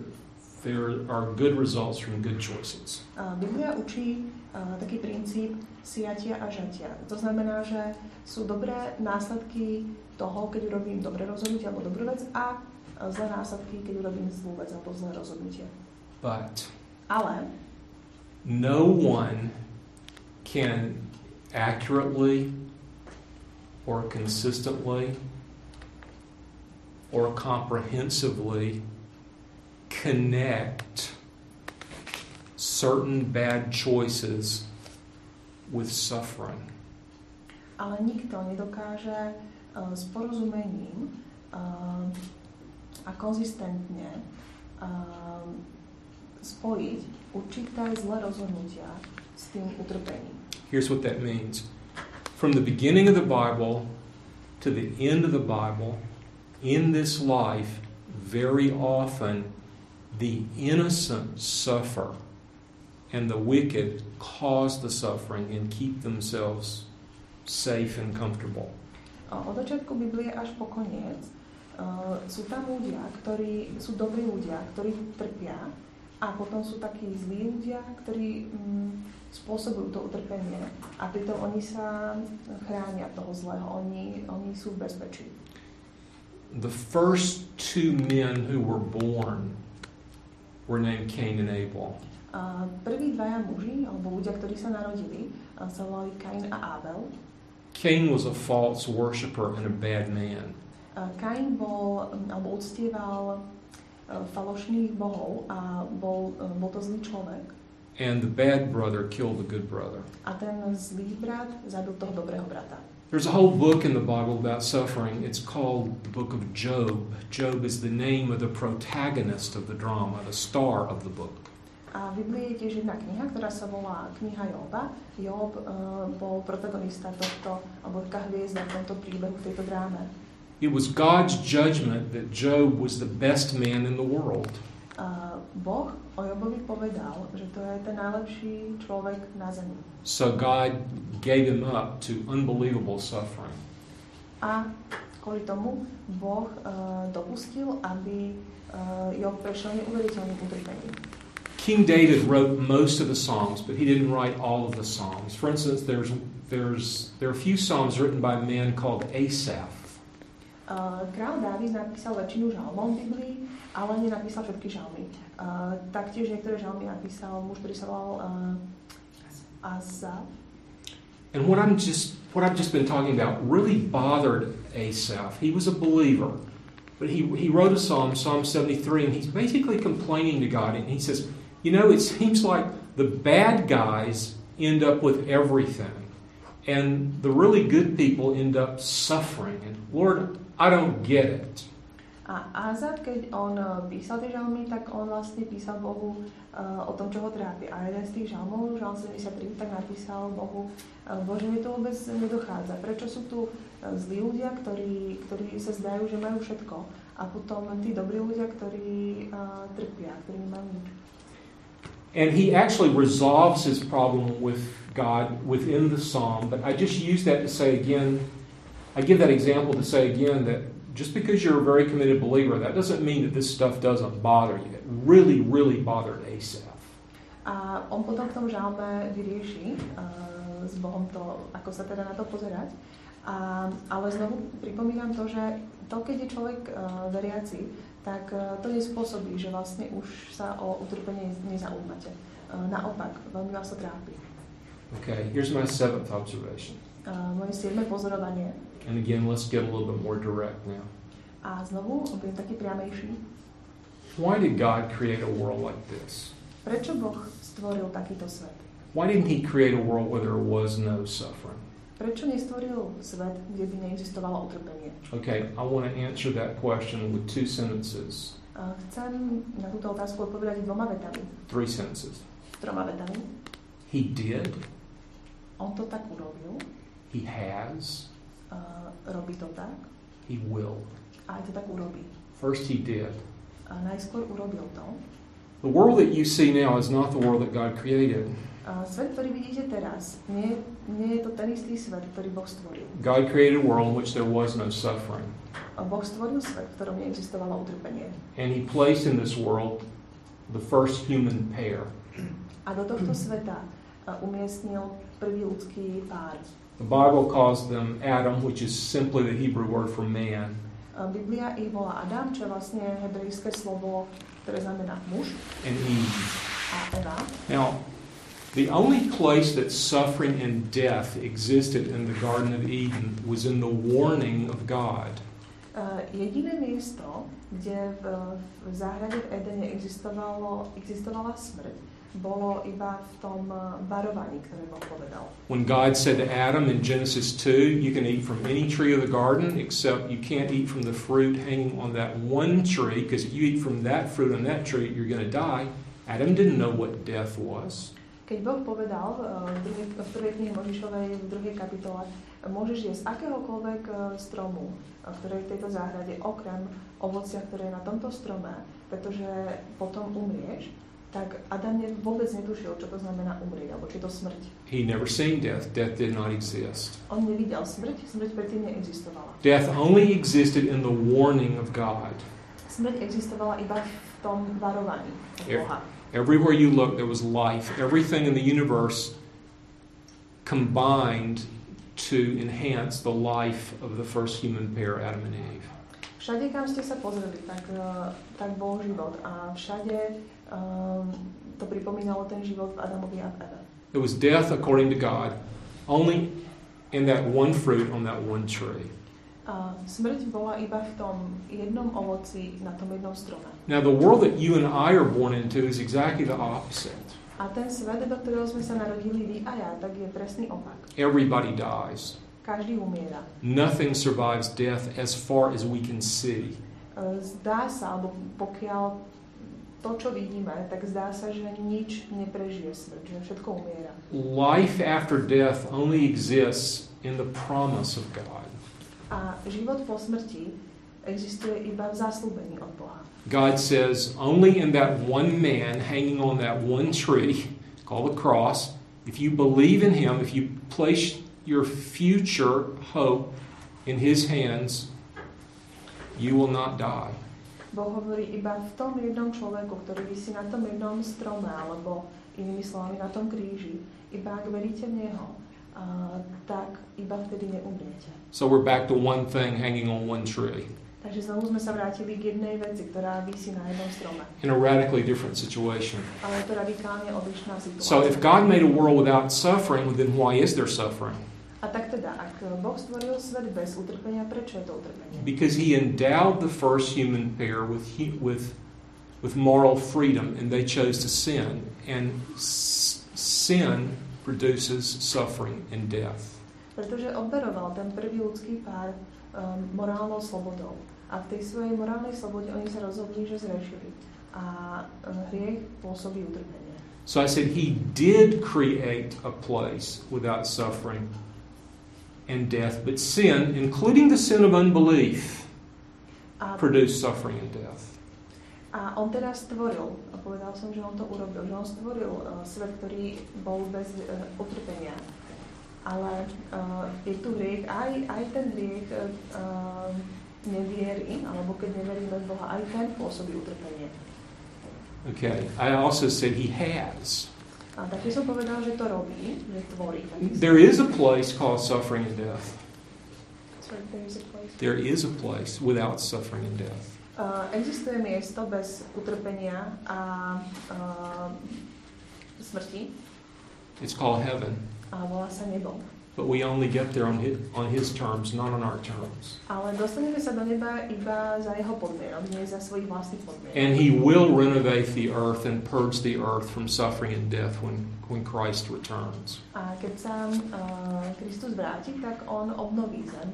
there are good results from good choices. Biblia učí taký princíp siatia a žatia. To znamená, že sú dobré následky toho, keď urobím dobré rozhodnutie alebo dobrú vec a zlé následky, keď urobím zlú vec alebo zlé rozhodnutie. But Ale no one can accurately or consistently or comprehensively connect certain bad choices with suffering. ale nikto nedokáže uh, s porozumením uh, a konzistentne uh, spojiť určité zlé rozhodnutia s tým utrpením. Here's what that means from the beginning of the Bible to the end of the Bible, in this life, very often the innocent suffer and the wicked cause the suffering and keep themselves safe and comfortable. Od začiatku Biblie až po koniec uh, sú tam ľudia, ktorí sú dobrí ľudia, ktorí trpia a potom sú takí zlí ľudia, ktorí mm, spôsobujú to utrpenie a pritom oni sa chránia toho zlého, oni, oni sú v bezpečí. The first two men who were born were named Cain and Abel. Prví dvaja muži, alebo ľudia, ktorí sa narodili, sa volali Kain a Abel. Cain was a false worshiper and a bad man. A Kain bol, m, alebo uctieval falošných bohov a bol, e, bol to zlý človek. And the bad brother killed the good brother. A ten zlý brat zabil toho dobrého brata. There's a whole book in the Bible about suffering. It's called the book of Job. Job is the name of the protagonist of the drama, the star of the book. A v Biblii je tiež jedna kniha, ktorá sa volá Kniha Joba. Job uh, bol protagonista tohto, alebo taká hviezda v tomto príbehu, v tejto dráme. It was God's judgment that Job was the best man in the world. A boh o Jobovi povedal, že to je ten najlepší človek na zemi. So God gave him up to unbelievable suffering. A kvôli tomu Boh uh, dopustil, aby uh, Job prešiel neuveriteľným utrpením. King David wrote most of the Psalms, but he didn't write all of the Psalms. For instance, there's, there's, there are a few Psalms written by a man called Asaph. Uh, král Dávid napísal väčšinu žalmov v Biblii, ale nenapísal všetky žalmy. Taktiež niektoré žalmy napísal muž, ktorý sa volal Asaf. And what I'm just what I've just been talking about really bothered Asaph. He was a believer. But he, he wrote a psalm, Psalm 73, and he's basically complaining to God. And he says, You know, it seems like the bad guys end up with everything, and the really good people end up suffering. And Lord, I don't get it. A Azad, keď on eh, písal tie žalmy, tak on vlastne písal Bohu uh, o tom, čo ho trápi. A jeden z tých žalmov, žalm 73, tak napísal Bohu, uh, Bože, mi to vôbec nedochádza. Prečo sú tu zlí ľudia, ktorí, ktorí sa zdajú, že majú všetko? A potom tí dobrí ľudia, ktorí uh, trpia, ktorí nemajú nič. And he actually resolves his problem with God within the psalm. But I just use that to say again, I give that example to say again that just because you're a very committed believer, that doesn't mean that this stuff doesn't bother you. It really, really bothered Asaph. A on potom v tom žalme vyrieši uh, s Bohom to, ako sa teda na to pozerať. A, ale znovu pripomínam to, že to, keď je človek uh, veriaci, tak uh, to nespôsobí, že vlastne už sa o utrpenie nezaujímate. Uh, naopak, veľmi vás to trápi. Okay, here's my seventh observation. Uh, moje siedme pozorovanie. And again, let's get a little bit more direct now. A znovu, budem taký priamejší. Why did God create a world like this? Prečo Boh stvoril takýto svet? Why didn't He create a world where there was no suffering? Prečo nestvoril svet, kde by neexistovalo utrpenie? Okay, I want to answer that question with two sentences, Uh, chcem na túto otázku odpovedať dvoma vetami. three sentences. Troma vetami. He did, On to tak urobil, He has, uh, robí to tak He will. a aj to tak urobí. First, He did. A najskôr urobil to. The world that you see now is not the world that God created. A svet, ktorý vidíte teraz, nie, nie je to ten istý svet, ktorý Boh stvoril. God created a world in which there was no suffering. A Boh stvoril svet, v ktorom neexistovalo utrpenie. And He placed in this world the first human pair. A do tohto sveta umiestnil prvý ľudský pár. The Bible calls them Adam, which is simply the Hebrew word for man. A Biblia ich volá Adam, čo je vlastne hebrejské slovo, ktoré znamená muž and Eve. a Eva. Now, the only place that suffering and death existed in the Garden of Eden was in the warning of God. Uh, jediné miesto, kde v, v záhrade v Edene existovalo, existovala smrť, bolo iba v tom uh, varovaní, ktoré Boh povedal. When God said to Adam in Genesis 2, You can eat from any tree of the garden, except you can't eat from the fruit hanging on that one tree, because if you eat from that fruit on that tree, you're going to die. Adam didn't know what death was. Keď Boh povedal uh, v, druhej, v prvej knihe Možišovej, v druhej kapitole, môžeš jesť akéhokoľvek uh, stromu, ktoré je v tejto záhrade, okrem ovocia, ktoré je na tomto strome, pretože potom umrieš, tak Adam ne, vôbec netušil, čo to znamená umrieť, alebo či je to smrť. He never seen death. Death did not exist. On nevidel smrť, smrť predtým neexistovala. Death only existed in the warning of God. Smrť existovala iba v tom varovaní. Boha. Everywhere you look, there was life. Everything in the universe combined to enhance the life of the first human pair, Adam and Eve. Všade, kam ste sa pozreli, tak, uh, tak bol život. A všade um, to pripomínalo ten život v Adamovi a v Eve. It was death according to God, only in that one fruit on that one tree. A smrť bola iba v tom jednom ovoci na tom jednom strome. Now, the world that you and I are born into is exactly the opposite. A ten svet, do ktorého sme sa narodili vy a ja, tak je presný opak. Everybody dies. Každý umiera. Nothing survives death as far as we can see. Zdá sa, alebo pokiaľ to, čo vidíme, tak zdá sa, že nič neprežije že všetko umiera. Life after death only exists in the promise of God. A život po smrti existuje iba v zaslúbení od Boha. God says, only in that one man hanging on that one tree, called the cross, if you believe in him, if you place your future hope in his hands, you will not die. Boh hovorí iba v tom jednom človeku, ktorý vysí na tom jednom strome, alebo inými slovami na tom kríži. Iba ak veríte v Neho, a, tak iba vtedy neumriete. So we're back to one thing hanging on one tree Takže znovu sme sa vrátili k jednej veci, ktorá vysí na jednom strome. in a radically different situation. Ale to radikálne odlišná So if situácia. God made a world without suffering, then why is there suffering? A tak teda, ak Boh stvoril svet bez utrpenia, prečo je to utrpenie? Because he endowed the first human pair with, with, with moral freedom and they chose to sin. And sin produces suffering and death. Pretože obdaroval ten prvý ľudský pár um, morálnou slobodou. A v tej svojej morálnej slobode oni sa rozhodli, že zrešili. A uh, hriech pôsobí utrpenie. So I said he did create a place without suffering and death, but sin, including the sin of unbelief, produced suffering and death. a on teda stvoril, a povedal som, že on to urobil, že on stvoril uh, svet, ktorý bol bez uh, utrpenia. Ale uh, je tu hriech, aj, aj ten hriech uh, uh, neviery, alebo keď neveríme v Boha, aj ten pôsobí utrpenie. Okay. I also said he has. A takže som povedal, že to robí, že tvorí. taký There is a place called suffering and death. Sorry, there is a place. There is a place without suffering and death. Uh, existuje miesto bez utrpenia a uh, smrti It's called heaven. a volá sa nebo. But we only get there on his, on his terms, not on our terms. Ale dostaneme sa do neba iba za jeho podmienok, nie za svojich vlastných podmienok. And he will renovate the earth and purge the earth from suffering and death when, when Christ returns. A keď sa uh, Kristus vráti, tak on obnoví zem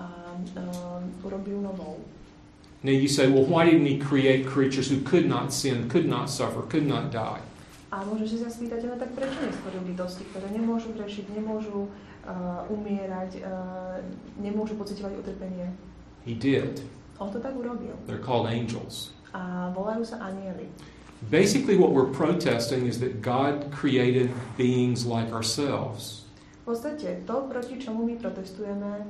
a uh, urobí ju novou. Now you say, well, why didn't he create creatures who could not sin, could not suffer, could not die? A môžete sa spýtať, no tak prečo nestvoril bytosti, ktoré nemôžu grešiť, nemôžu uh, umierať, uh, nemôžu pocitovať utrpenie? He did. On to tak urobil. They're called angels. A volajú sa anieli. Basically, what we're protesting is that God created beings like ourselves. V podstate to, proti čomu my protestujeme.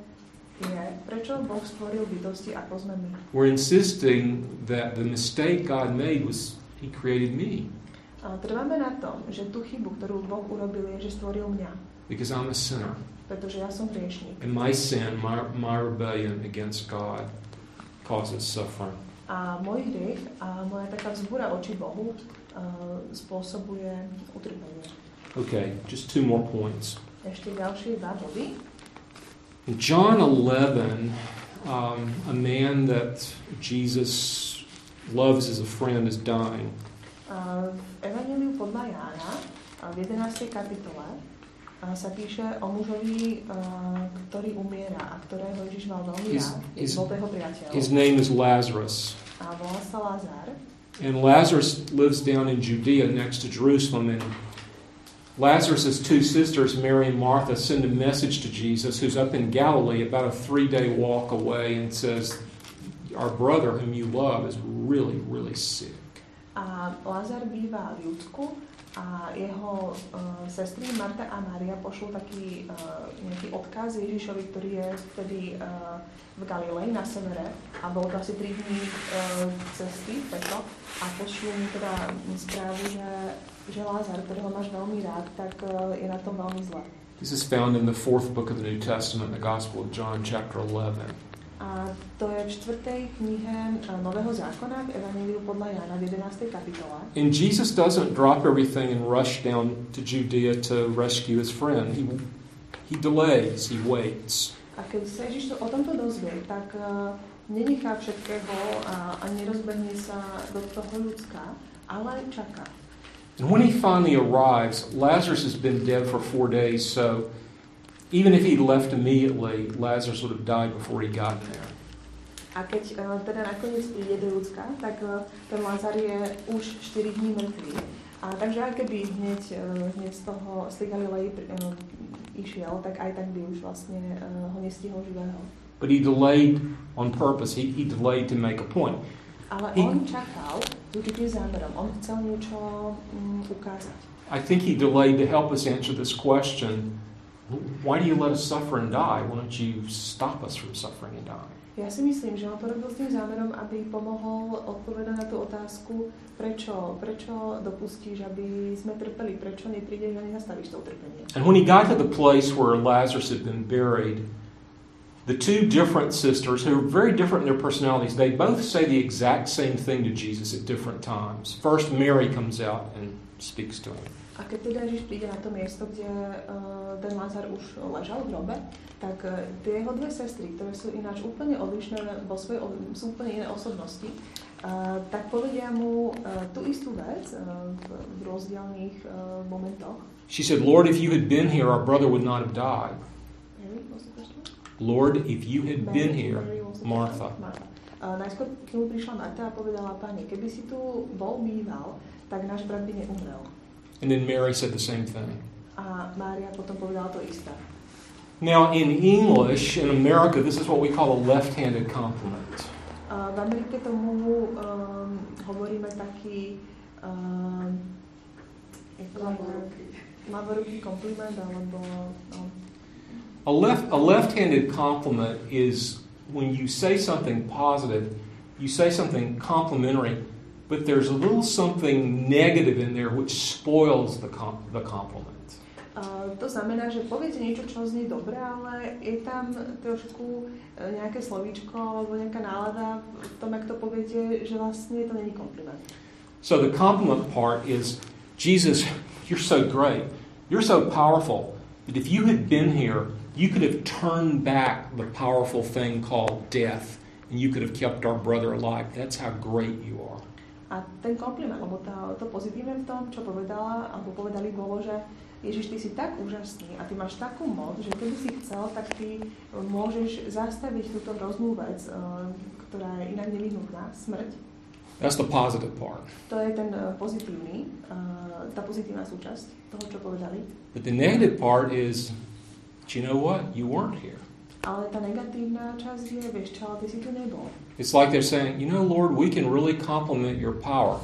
We're insisting that the mistake God made was He created me A trváme na tom, že tú chybu, ktorú Boh urobil, je, že stvoril mňa. because I'm a sinner. Pretože ja som hriešnik. And my sin, my, my rebellion against God, causes suffering. A môj hriech a moja taká vzbúra voči Bohu uh, spôsobuje utrpenie. Okay, just two more points. Ešte ďalšie dva body. In John 11, um, a man that Jesus loves as a friend is dying. Uh, v Evangeliu podľa Jána uh, v 11. kapitole uh, sa píše o mužovi, ktorý umiera a ktorého Ježiš mal veľmi His- rád. Bol to jeho priateľ. His name is Lazarus. A volá sa Lázar. And Lazarus lives down in Judea next to Jerusalem. And Lazarus' two sisters, Mary and Martha, send a message to Jesus, who's up in Galilee, about a three day walk away, and says, Our brother, whom you love, is really, really sick. A Lázar býva v Judsku a jeho uh, sestry Marta a Mária pošlú taký uh, nejaký odkaz Ježišovi, ktorý je vtedy uh, v Galilei na severe a bolo to asi 3 dní uh, cesty preto a pošlú mu teda správu, že, že Lázar, ktorého máš veľmi rád, tak uh, je na tom veľmi zle. This is found in the fourth book of the New Testament, the Gospel of John, chapter 11. A to je v čtvrtej knihe Nového zákona v Evangeliu podľa Jana v 11. kapitole. And Jesus doesn't drop everything and rush down to Judea to rescue his friend. He, he delays, he waits. A keď sa Ježiš o tomto dozvie, tak uh, nenechá všetkého a, a nerozbehne sa do toho ľudská, ale čaká. And when he finally arrives, Lazarus has been dead for four days, so even if he'd left immediately, Lazarus would have died before he got there. A keď uh, teda nakoniec príde do Judska, tak uh, ten Lazar je už 4 dní mŕtvý. A takže aj keby hneď, uh, hneď z toho, z tej Galilei išiel, tak aj tak by už vlastne ho nestihol živého. But he delayed on purpose. He, he delayed to make a point. Ale I- on čakal s určitým zámerom. On chcel niečo um, ukázať. I think he delayed to help us answer this question why do you let us suffer and die? Why don't you stop us from suffering and dying? Ja si myslím, že on to robil s tým zámerom, aby pomohol odpovedať na tú otázku, prečo, prečo dopustíš, aby sme trpeli, prečo neprídeš a nezastavíš to utrpenie. And when he got to the place where Lazarus had been buried, the two different sisters, who are very different in their personalities, they both say the exact same thing to Jesus at different times. First, Mary comes out and speaks to him. A keď teda Ježiš príde na to miesto, kde uh, ten Lazar už ležal v hrobe, tak uh, tie jeho dve sestry, ktoré sú ináč úplne odlišné, vo svojej, sú úplne iné osobnosti, uh, tak povedia mu uh, tú istú vec uh, v, v rozdielných uh, momentoch. She said, Lord, if you had been here, our brother would not have died. Mary, was the question? Lord, if you had been here? Martha. Uh, najskôr k nemu prišla Marta a povedala, Pane, keby si tu bol býval, tak náš brat by neumrel. And then Mary said the same thing. A Mária potom povedala to isté. Now, in English, in America, this is what we call a left handed compliment. V Amerike tomu um, hovoríme taký um, lavoruký kompliment, alebo no, A left a left-handed compliment is when you say something positive, you say something complimentary, but there's a little something negative in there which spoils the com- the compliment. Uh, to znamená, že poviete niečo, čo znie dobre, ale je tam trošku nejaké slovíčko alebo nejaká nálada v tom, ak to poviete, že vlastne to není kompliment. So the compliment part is, Jesus, you're so great, you're so powerful that if you had been here, you could have turned back the powerful thing called death, and you could have kept our brother alive. That's how great you are. A ten kompliment, alebo to, to pozitívne v tom, čo povedala, alebo povedali, bolo, že Ježiš, ty si tak úžasný a ty máš takú moc, že keby si chcel, tak ty môžeš zastaviť túto hroznú vec, eh, ktorá je inak nevyhnutná, smrť. That's the positive part. To je ten eh, pozitívny, eh, tá pozitívna súčasť toho, čo povedali. But the negative part is, but you know what? You weren't here. Ale tá negatívna časť je, vieš čo, ty si tu nebol. It's like they're saying, you know, Lord, we can really compliment your power,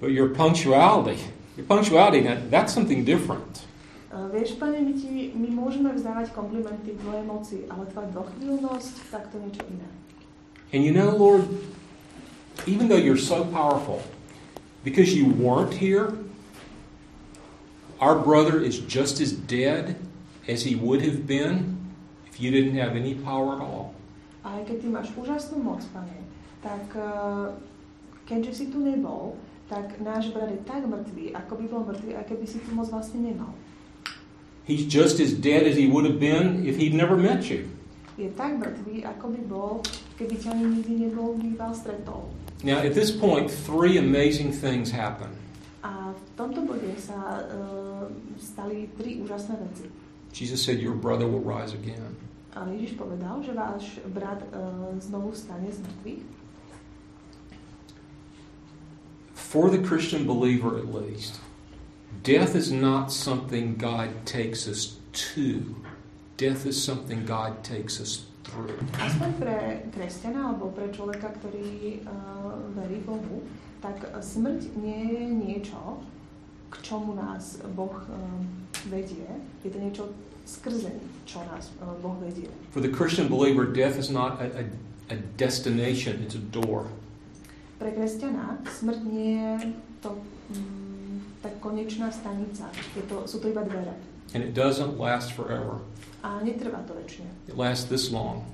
but your punctuality, your punctuality, that, that's something different. Vieš, pane, my, ti, my môžeme vzdávať komplimenty tvojej moci, ale tvoja dvochvíľnosť, tak to niečo iné. And you know, Lord, even though you're so powerful, because you weren't here, our brother is just as dead as he would have been if you didn't have any power at all. Keď ty máš úžasnú moc, pane, tak uh, keďže si tu nebol, tak náš brat je tak mŕtvý, ako by bol mŕtvý, aj keby si tu moc vlastne nemal. He's just as dead as he would have been if he'd never met you. Je tak mŕtvý, ako by bol, keby ťa nikdy nebol býval stretol. Now, at this point, three amazing things happen. A v tomto bode sa uh, stali tri úžasné veci. Jesus said, Your brother will rise again. A Ježiš povedal, že váš brat uh, znovu stane z mŕtvych. For the Christian believer, at least, death is not something God takes us to, death is something God takes us through. Aspoň pre kresťana alebo pre človeka, ktorý uh, verí Bohu, tak smrť nie je niečo, k čomu nás Boh uh, vedie. Je to niečo skrze čo nás uh. For the Christian believer, death is not a, a, a destination, it's a door. Pre kresťana smrť nie je to um, tá konečná stanica. Je to, sú to iba dvere. And it doesn't last forever. A netrvá to väčšine. It lasts this long.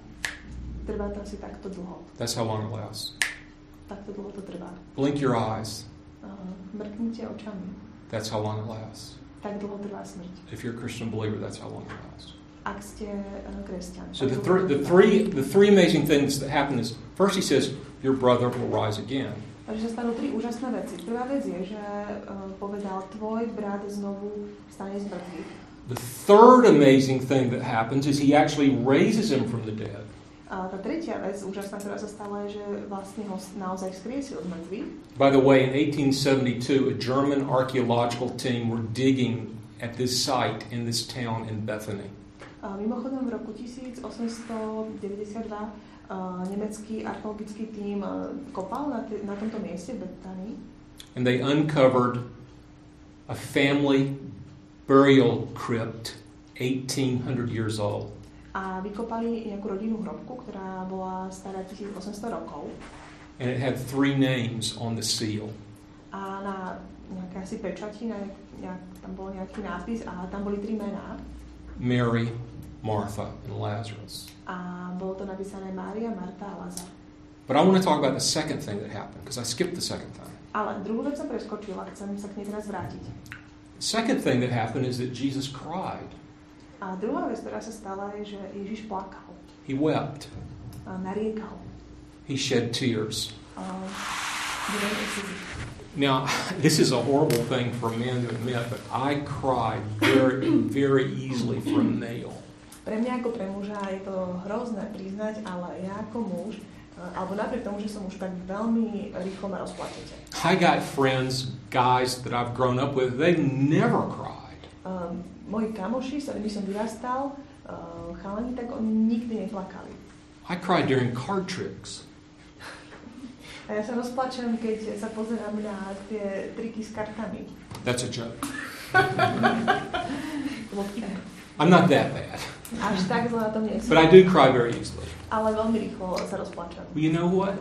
Trvá to asi takto dlho. That's how long it lasts. Takto dlho to trvá. Blink your eyes. Uh, mrknite očami. That's how long it lasts. Tak dlho trvá smrť. If you're a Christian believer, that's how long it lasts. Ak ste uh, kresťan. So the, Tak thr- the three the three amazing things that happen is first he says your brother will rise again. Takže sa stanú tri úžasné veci. Prvá vec je, že uh, povedal, tvoj brat znovu stane z mŕtvych. The third amazing thing that happens is he actually raises him from the dead. Tá tretia vec, úžasná, ktorá sa stala, je, že vlastne ho naozaj skriesil od mŕtvych. By the way, in 1872, a German archaeological team were digging at this site in this town in Bethany. A mimochodom v roku 1892 uh, nemecký archeologický tím uh, kopal na, na tomto mieste v Betánii And they uncovered a family burial crypt 1800 years old. A vykopali nejakú rodinnú hrobku, ktorá bola stará 1800 rokov And it had three names on the seal a na nejaké asi pečati, na nejak, tam bol nejaký nápis a tam boli tri mená Mary, Martha, and Lazarus. a bolo to napísané Mária, Marta a Lazar. But I want to talk about the second thing that happened because I skipped the second thing. Ale druhú vec som preskočila, chcem sa k nej teraz vrátiť. Second thing that happened is that Jesus cried. A druhá vec, ktorá sa stala, je, že Ježiš plakal. He wept. A nariekal. He shed tears. A. Now, this is a horrible thing for a man to admit, but I cried very, very easily for a male. Pre mňa ako pre muža je to hrozné priznať, ale ja ako muž, eh, alebo napriek tomu, že som už tak veľmi rýchlo ma rozplačete. I got friends, guys that I've grown up with, they've never cried. Um, moji kamoši, s ktorými som vyrastal, uh, chalani, tak oni nikdy neplakali. I cried during card tricks. A ja sa rozplačem, keď sa pozerám na tie triky s kartami. That's a joke. I'm not that bad. Až tak zle na tom nie som. But I do cry very easily. Ale veľmi rýchlo sa rozplačem. Well, you know what?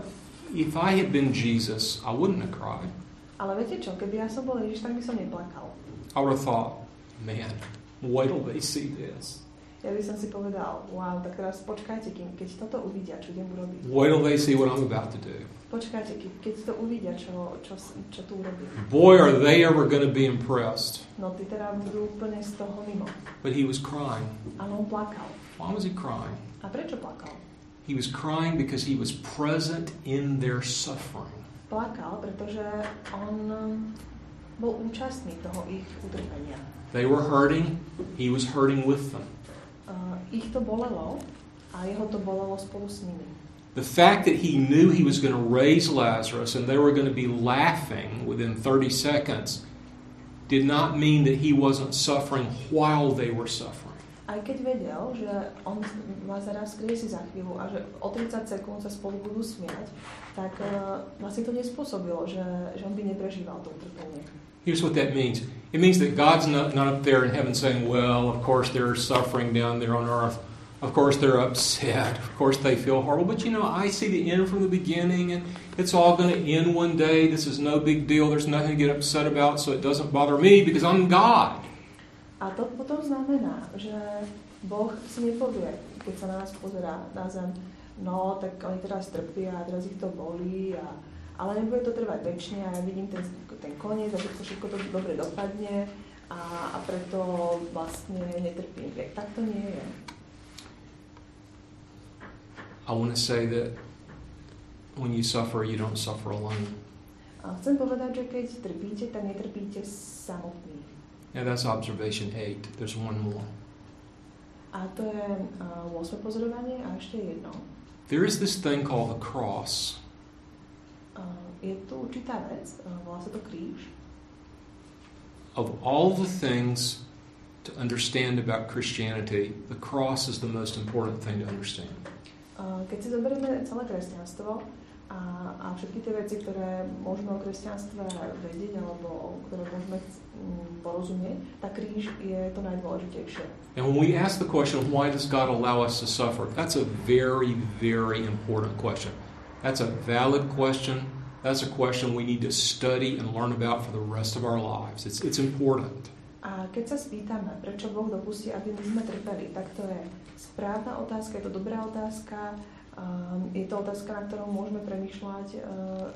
If I had been Jesus, I wouldn't have cried. Ale viete čo, keby ja som bol Ježiš, tak by som neplakal. I would have thought, man, wait till they see this. Ja by som si povedal, wow, tak teraz počkajte, kým, keď toto uvidia, čo idem urobiť. Wait till they see what I'm about to do. Počkajte, keď, keď to uvidia, čo, čo, čo tu urobím. Boy, are they ever going to be impressed. No ty teda budú úplne z toho mimo. But he was crying. Ale on plakal. Why was he crying? A prečo plakal? He was crying because he was present in their suffering. Plakal, pretože on um, bol účastný toho ich utrpenia. They were hurting, he was hurting with them. Uh, ich to bolelo a jeho to bolelo spolu s nimi. The fact that he knew he was going to raise Lazarus and they were going to be laughing within 30 seconds did not mean that he wasn't suffering while they were suffering. Aj keď vedel, že on Lazara skriesi za chvíľu a že o 30 sekúnd sa spolu budú smiať, tak uh, vlastne to nespôsobilo, že, že on by neprežíval to utrpenie. Here's what that means it means that God's not, not up there in heaven saying, Well, of course they're suffering down there on earth. Of course they're upset. Of course they feel horrible. But you know, I see the end from the beginning and it's all going to end one day. This is no big deal. There's nothing to get upset about, so it doesn't bother me because I'm God. A to potom znamená, že Boh si nepovie, keď sa na nás pozerá na zem, no tak oni teraz trpia a teraz ich to bolí, a, ale nebude to trvať väčšine a ja vidím ten, ten koniec a všetko, všetko to dobre dopadne a, a preto vlastne netrpím. Tak to nie je. I want to say that when you suffer, you don't suffer alone. A chcem povedať, že keď trpíte, tak netrpíte samotní. Now that's observation eight. There's one more. A to je uh, 8. pozorovanie a ešte jedno. There is this thing called the cross. Uh, je tu určitá vec, uh, volá sa to kríž. Of all the things to understand about Christianity, the cross is the most important thing to understand. Uh, keď si zoberieme celé kresťanstvo a, a všetky tie veci, ktoré môžeme o kresťanstve vedieť alebo ktoré môžeme mm, porozumieť, tak kríž je to najdôležitejšie. And when we ask the question, why does God allow us to suffer? That's a very, very important question. That's a valid question. That's a question we need to study and learn about for the rest of our lives. It's, it's important. A keď sa spýtame, prečo Boh dopustí, aby my sme trpeli, tak to je správna otázka, je to dobrá otázka, um, je to otázka, na ktorou môžeme premýšľať uh,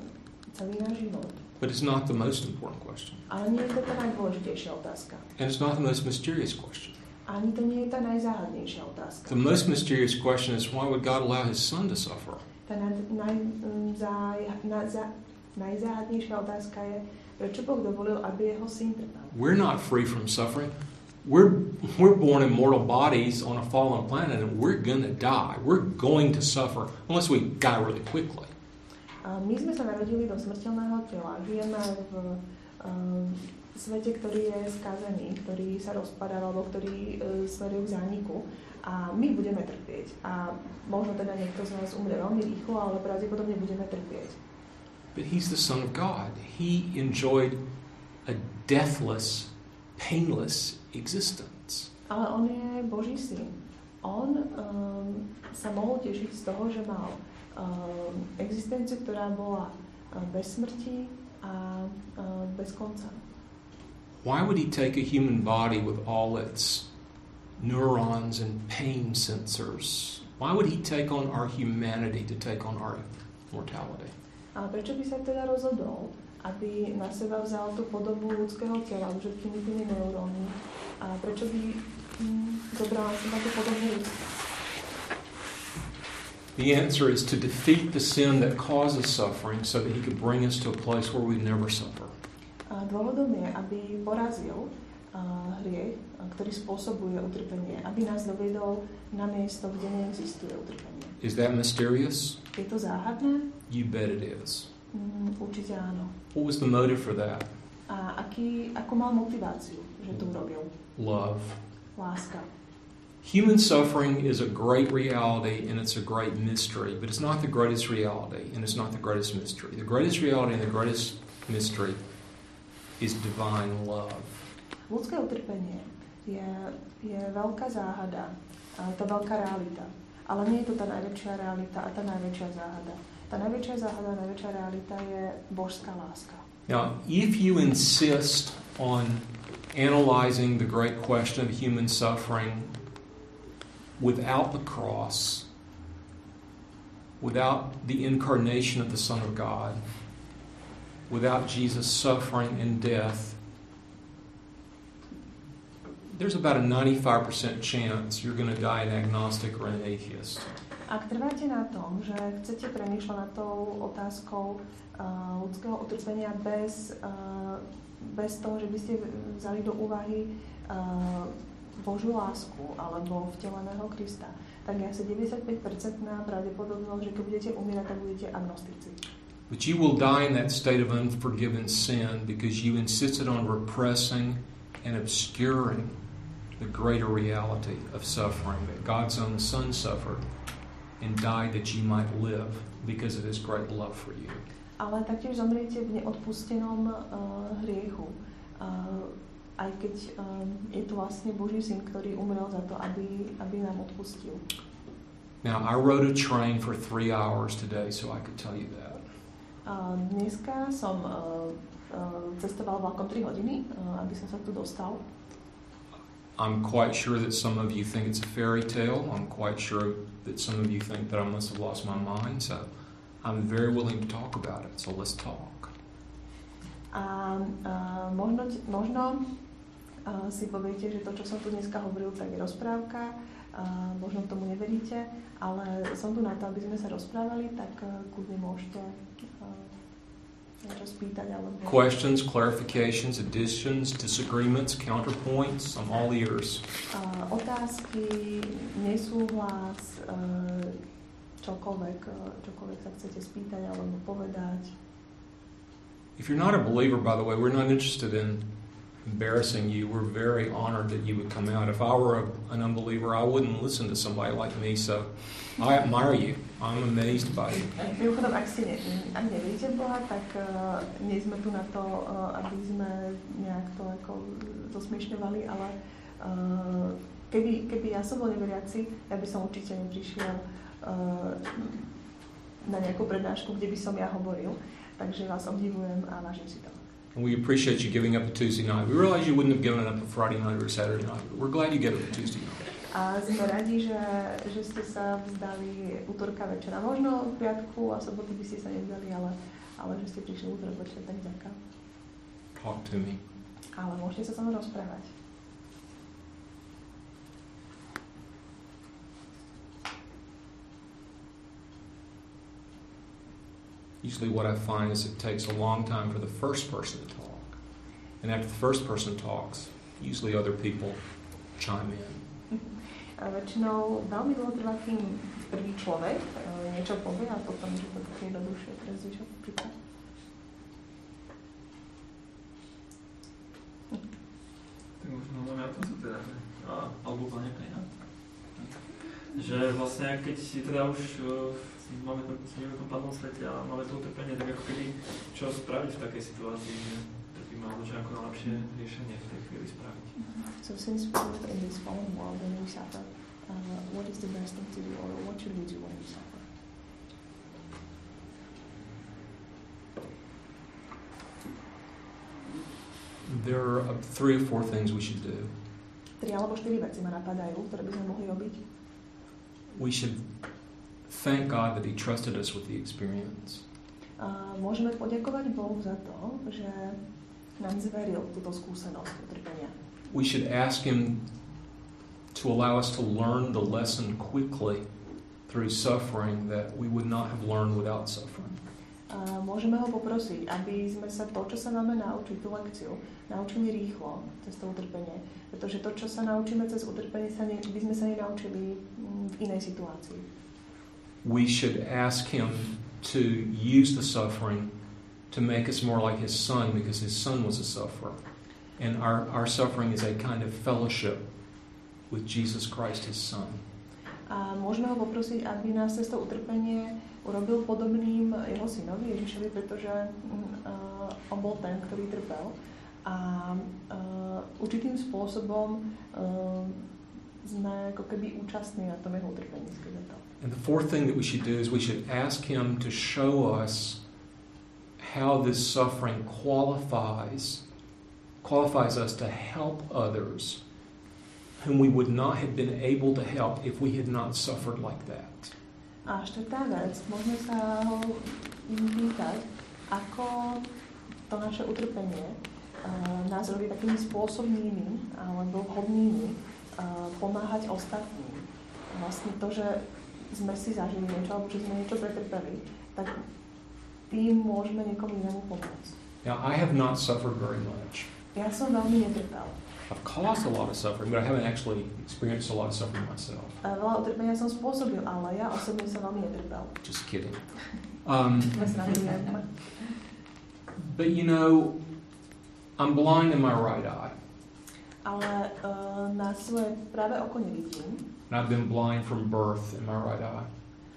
celý náš život. But it's not the most important question. Ale nie je to tá najdôležitejšia otázka. And it's not the most mysterious question. Ani to nie je tá najzáhadnejšia otázka. The most mysterious question is why would God allow his son to suffer? Tá naj, naj, zaj, na, za, najzáhadnejšia otázka je, prečo Boh dovolil, aby jeho syn trpel. We're not free from suffering. We're, we're born in mortal bodies on a fallen planet and we're going to die. We're going to suffer unless we die really quickly. A my sme sa narodili do smrteľného tela. Žijeme v um, svete, ktorý je skazený, ktorý sa rozpadá, alebo ktorý uh, smeruje k zániku. A my budeme trpieť. A možno teda niekto z nás umrie veľmi rýchlo, ale pravdepodobne budeme trpieť. But he's the Son of God. He enjoyed a deathless, painless existence. Ale on je Boží syn. On um, sa mohol tešiť z toho, že mal um, existenciu, ktorá bola uh, bez smrti a uh, bez konca. Why would he take a human body with all its neurons and pain sensors? Why would he take on our humanity to take on our mortality? A prečo by sa teda rozhodol, aby na seba vzal tú podobu ľudského tela, všetkými tými neurónmi. A prečo by mm, zobral na seba tú podobu ľudstva? The answer is to defeat the sin that causes suffering so that he could bring us to a place where we never suffer. A dôvodom je, aby porazil uh, hriech, ktorý spôsobuje utrpenie, aby nás dovedol na miesto, kde neexistuje utrpenie. Is that mysterious? Je to záhadné? You bet it is. Mm, určite áno. What was the motive for that? A aký, ako mal motiváciu, že to urobil? Love. Láska. Human suffering is a great reality and it's a great mystery, but it's not the greatest reality and it's not the greatest mystery. The greatest reality and the greatest mystery is divine love. Ľudské utrpenie je, je veľká záhada, to veľká realita. Ale nie je to tá najväčšia realita a tá najväčšia záhada. Tá najväčšia záhada, najväčšia realita je božská láska. Now, if you insist on analyzing the great question of human suffering without the cross, without the incarnation of the Son of God, without Jesus' suffering and death, there's about a 95% chance you're going to die an agnostic or an atheist. Ak trváte na tom, že chcete premýšľať nad tou otázkou uh, ľudského utrpenia bez, uh, bez toho, že by ste vzali do úvahy uh, Božiu lásku alebo vteleného Krista, tak je asi 95% na pravdepodobnosť, že keď budete umierať, tak budete agnostici. But you will die in that state of unforgiven sin because you insisted on repressing and obscuring the greater reality of suffering that God's own Son suffered and died that you might live because of His great love for you. Ale taktiež zomriete v neodpustenom uh, hriechu. Uh, aj keď um, je to vlastne Boží syn, ktorý umrel za to, aby, aby nám odpustil. Now, I rode a train for three hours today, so I could tell you that. Uh, dneska som uh, uh, cestoval vlakom 3 hodiny, uh, aby som sa tu dostal. I'm quite sure that some of you think it's a fairy tale. I'm quite sure that some of you think that I must have lost my mind. So I'm very willing to talk about it. So let's talk. A uh, možno, možno uh, si poviete, že to, čo tu dneska hovoril, tak rozprávka. Uh, možno tomu neveríte, ale som tu na to, aby sme sa rozprávali, tak kľudne môžete Questions, clarifications, additions, disagreements, counterpoints. I'm all ears. Uh, otázky, nesúhlas, uh, čokoľvek, uh, čokoľvek sa chcete spýtať alebo povedať. If you're not a believer, by the way, we're not interested in embarrassing you. We're very honored that you would come out. If I were a, an unbeliever, I wouldn't listen to somebody like me. So I admire you. I'm amazed by you. Mimochodom, ak ste ne, ak neveríte Boha, tak uh, nie sme tu na to, uh, aby sme nejak to ako zosmiešňovali, ale uh, keby, keby ja som bol neveriaci, ja by som určite neprišiel uh, na nejakú prednášku, kde by som ja hovoril. Takže vás obdivujem a vážim si to. And we appreciate you giving up a Tuesday night. We realize you wouldn't have given it up a Friday night or a Saturday night, but we're glad you gave up a Tuesday night. A sme radi, že, že ste sa vzdali útorka večera. Možno v piatku a sobotu by ste sa nevzdali, ale, ale že ste prišli útorok večer, tak. Talk to me. Ale môžete sa so mnou rozprávať. Usually, what I find is it takes a long time for the first person to talk. And after the first person talks, usually other people chime in. A väčšinou veľmi dlho trvá, kým prvý človek uh, niečo povie a potom, že to také jednoduchšie pre zvyšok prípad. Tak možno máme otázku teda, že, a, alebo úplne nejaká iná. Že vlastne, keď teda už uh, máme to v tom padlom svete a máme to utrpenie, tak ako keby, čo spraviť v takej situácii, že alebo že ako najlepšie riešenie v tej chvíli spraviť. So since we live in this fallen world and we suffer, uh, what is the best thing to do or what should we do when we suffer? There are uh, three or four things we should do. Tri alebo štyri veci ma napadajú, ktoré by sme mohli robiť. We should thank God that He trusted us with the experience. A môžeme poďakovať Bohu za to, že nám zveril skúsenosť utrpenia. We should ask Him to allow us to learn the lesson quickly through suffering that we would not have learned without suffering. A môžeme ho poprosiť, aby sme sa to, čo sa máme naučiť, tú lekciu, naučili rýchlo cez to utrpenie. Pretože to, čo sa naučíme cez utrpenie, sa ne, by sme sa nenaučili mm, v inej situácii. We should ask Him to use the suffering to make us more like His Son because His Son was a sufferer. And our, our suffering is a kind of fellowship with Jesus Christ, His Son. A môžeme ho poprosiť, aby nás cez to utrpenie urobil podobným jeho synovi Ježišovi, pretože uh, on bol ten, ktorý trpel. A uh, určitým spôsobom uh, sme ako keby účastní na tom jeho utrpení skrze to. And the fourth thing that we should do is we should ask Him to show us how this suffering qualifies qualifies us to help others whom we would not have been able to help if we had not suffered like that. A štvrtá vec, môžeme sa ho pýtať, ako to naše utrpenie uh, nás robí takými spôsobnými alebo vhodnými uh, pomáhať ostatným. Vlastne to, že sme si zažili niečo alebo že sme niečo pretrpeli, tak tým môžeme niekomu inému pomôcť. Now, I have not suffered very much. Ja som veľmi netrpel. I've caused a lot of suffering, but I haven't actually experienced a lot of suffering myself. Veľa utrpenia som spôsobil, ale ja osobne som veľmi netrpel. Just kidding. Um, but you know, I'm blind in my right eye, Ale uh, na svoje práve oko nevidím and I've been blind from birth in my right eye.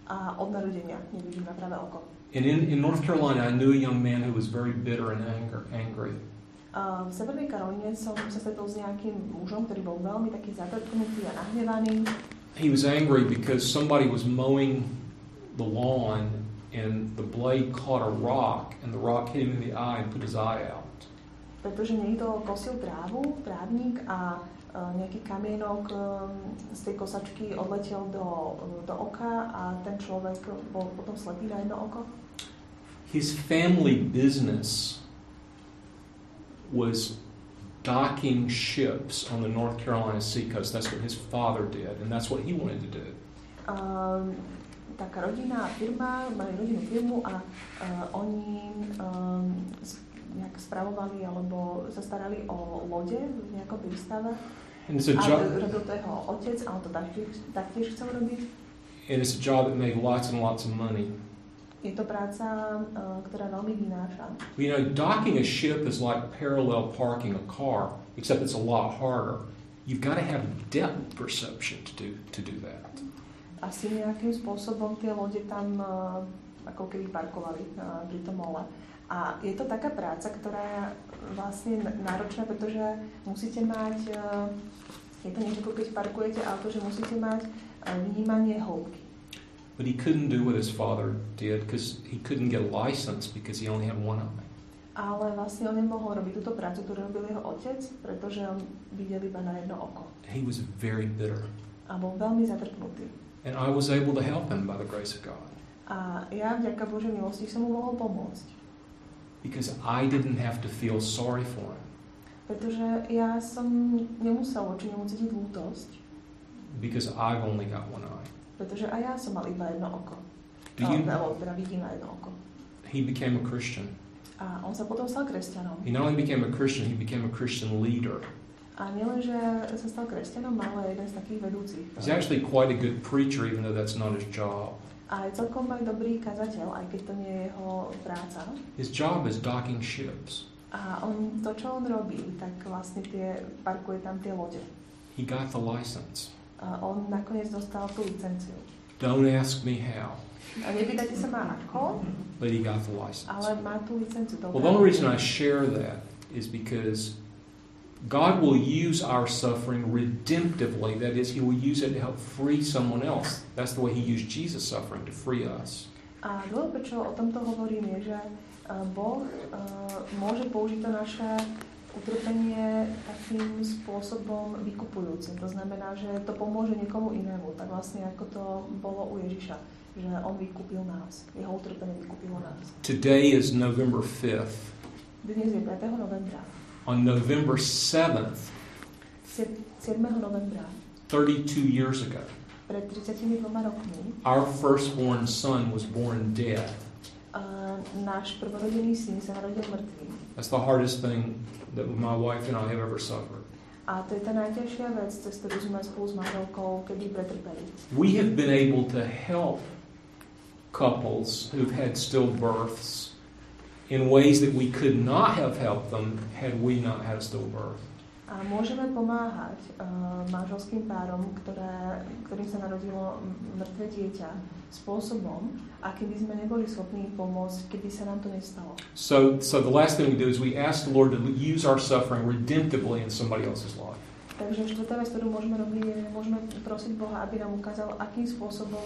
a od narodenia nevidím na práve oko. And in, in North Carolina, I knew a young man who was very bitter and anger, angry. Um, v Severnej Karolíne som sa stretol s nejakým mužom, ktorý bol veľmi taký zatrpnutý a nahnevaný. He was angry because somebody was mowing the lawn and the blade caught a rock and the rock hit him in the eye and put his eye out. Pretože niekto kosil trávu, trávnik a nejaký kamienok um, z tej kosačky odletel do, do oka a ten človek bol potom slepý na jedno oko. His family business was docking ships on the North Carolina seacoast. That's what his father did, and that's what he wanted to do. Um, taká rodinná firma, mali rodinnú firmu a uh, oni um, nejak spravovali alebo sa starali o lode v nejakom prístave. And it's a job, jeho otec a job that made lots and lots of money. Je to práca, uh, ktorá veľmi vynáša. You know, docking a ship is like parallel parking a car, except it's a lot harder. You've got to have depth perception to do to do that. Asi nejakým spôsobom tie lode tam uh, ako keby parkovali uh, pri tom mole. A je to taká práca, ktorá je vlastne náročná, pretože musíte mať, uh, je to niečo, keď parkujete auto, že musíte mať vnímanie hĺbky. But he couldn't do what his father did because he couldn't get a license because he only had one eye. Ale vlastne on nemohol robiť túto prácu, ktorú robil jeho otec, pretože on videl iba na jedno oko. He was very bitter. A bol veľmi zatrpnutý. And I was able to help him by the grace of God A ja vďaka Božej milosti som mu mohol pomôcť. Because I didn't have to feel sorry for him Pretože ja som nemusel voči nemu cítiť lútosť, because I've only got one eye. pretože aj ja som mal iba jedno oko. Do you, teda vidím na jedno oko. he became a Christian. A on sa potom stal kresťanom. He not only became a Christian, he became a Christian leader. A nielen, že sa stal kresťanom, ale jeden z takých vedúcich. He's actually quite a good preacher, even though that's not his job. A je celkom aj dobrý kazateľ, aj keď to nie je jeho práca. His job is docking ships. A on, to, čo on robí, tak vlastne tie, parkuje tam tie lode. He got the license. A on nakoniec dostal tú licenciu. Don't ask me how, A nepýtajte sa ma ako, but he got the license. ale má tú licenciu. Well, the only reason I share that is because God will use our suffering redemptively. That is, He will use it to help free someone else. That's the way He used Jesus' suffering to free us. A dôvod, prečo o tomto hovorím, je, že uh, Boh uh, môže použiť to naše utrpenie takým spôsobom vykupujúcim. To znamená, že to pomôže niekomu inému. Tak vlastne ako to bolo u Ježiša. že on vykúpil nás. Jeho utrpenie vykúpilo nás. Today is November 5th. Dnes je 5. novembra. On November 7th, 7. novembra, 32 years ago, pred 32 rokmi, our firstborn son was born dead. a náš prvorodený syn sa narodil mŕtvý. That's the hardest thing that my wife and I have ever suffered. A to je tá najťažšia vec, cez ktorú sme spolu s manželkou kedy pretrpeli. We have been able to help couples who've had stillbirths in ways that we could not have helped them had we not had a stillbirth. A môžeme pomáhať uh, manželským párom, ktoré, ktorým sa narodilo mŕtve dieťa, spôsobom, akým by sme neboli schopní pomôcť, keby sa nám to nestalo. So, so the last thing we do is we ask the Lord to use our suffering redemptively in somebody else's life. Takže štvrtá vec, ktorú môžeme robiť, je, môžeme prosiť Boha, aby nám ukázal, akým spôsobom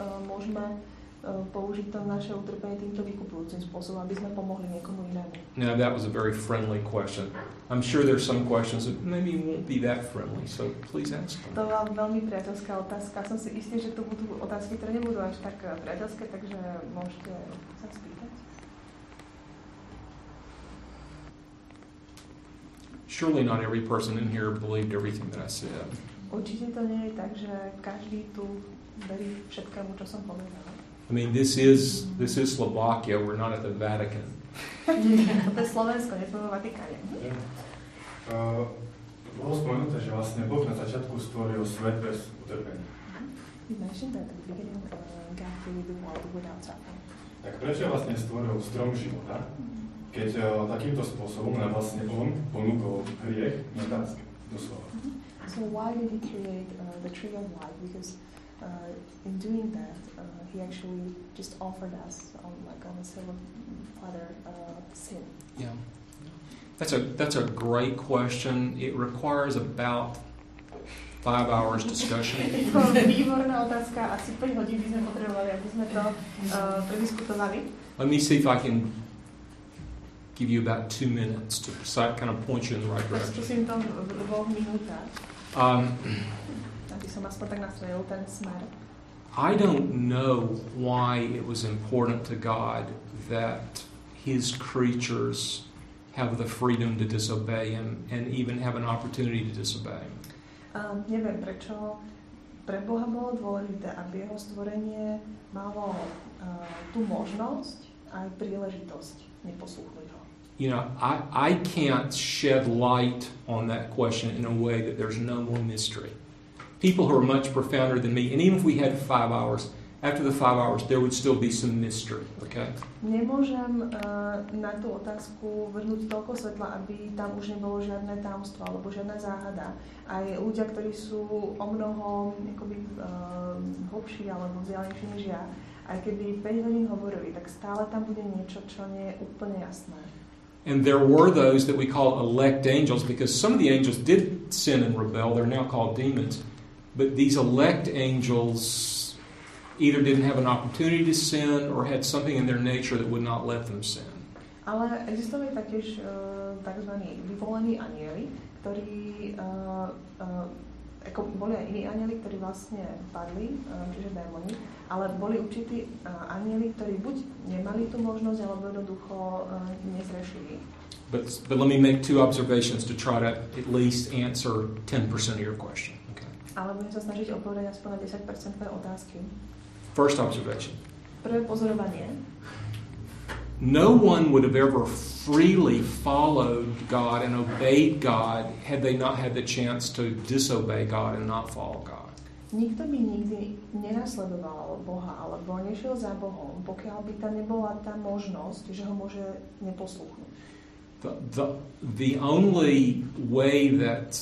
uh, môžeme uh, použiť to naše utrpenie týmto vykupujúcim spôsobom, aby sme pomohli niekomu inému. Now, that was a very friendly question. I'm sure there's some questions that maybe won't be that friendly, so please ask them. To bola veľmi priateľská otázka. Som si istý, že tu budú otázky, ktoré nebudú až tak eh, priateľské, takže môžete sa spýtať. Surely not every person in here believed everything that I said. Určite to nie je tak, že každý tu verí všetkému, čo som povedala. I mean, this is this is Slovakia. We're not at the Vatican. to je Slovensko, nie sme vo Vatikáne. Bolo spomenuté, že vlastne Boh na začiatku stvoril svet bez utrpenia. You mentioned that at the beginning uh, God created the world without suffering. Tak prečo vlastne stvoril strom života, keď uh, takýmto spôsobom nám vlastne On ponúkol hriech na nás, doslova. So why did he create uh, the tree of life? Because uh, in doing that, uh, he actually just offered us on like on a silver platter uh, sin. Yeah, that's a that's a great question. It requires about five hours discussion. Je to výborná otázka, asi 5 hodín by sme potrebovali, aby sme to uh, prediskutovali. Let me see if I can give you about two minutes to kind of point you in the right direction. skúsim to v v dvoch minútach, Um, som aspoň tak ten smer. I don't know why it was important to God that His creatures have the freedom to disobey Him and even have an opportunity to disobey Him. Um, neviem, prečo pre Boha bolo dôležité, aby jeho stvorenie malo uh, tú možnosť aj príležitosť neposlúchnuť ho. You know, I, I can't shed light on that question in a way that there's no more mystery. People who are much profounder than me, and even if we had five hours, after the five hours, there would still be some mystery, okay? Nemôžem uh, na tú otázku vrhnúť toľko svetla, aby tam už nebolo žiadne tajomstvo alebo žiadna záhada. Aj ľudia, ktorí sú o mnoho akoby, uh, hlbší alebo vzdialenejší než ja, aj keby 5 hodín hovorili, tak stále tam bude niečo, čo nie je úplne jasné. And there were those that we call elect angels because some of the angels did sin and rebel. They're now called demons. But these elect angels either didn't have an opportunity to sin or had something in their nature that would not let them sin. Ale existovali taktiež uh, tzv. vyvolení anieli, ktorí uh, uh, ako boli aj iní anieli, ktorí vlastne padli, uh, čiže démoni, ale boli určití uh, anieli, ktorí buď nemali tú možnosť, alebo jednoducho uh, nezrešili. But, but let me make two observations to try to at least answer 10% of your question. Ale budem sa snažiť odpovedať aspoň na 10% tvoje otázky. First observation Prvé pozorovanie. no one would have ever freely followed God and obeyed God had they not had the chance to disobey God and not follow God. Nikto by nikdy nenasledoval Boha alebo nešiel za Bohom, pokiaľ by tam nebola tá možnosť, že ho môže neposlúchnuť. The, the, the only way that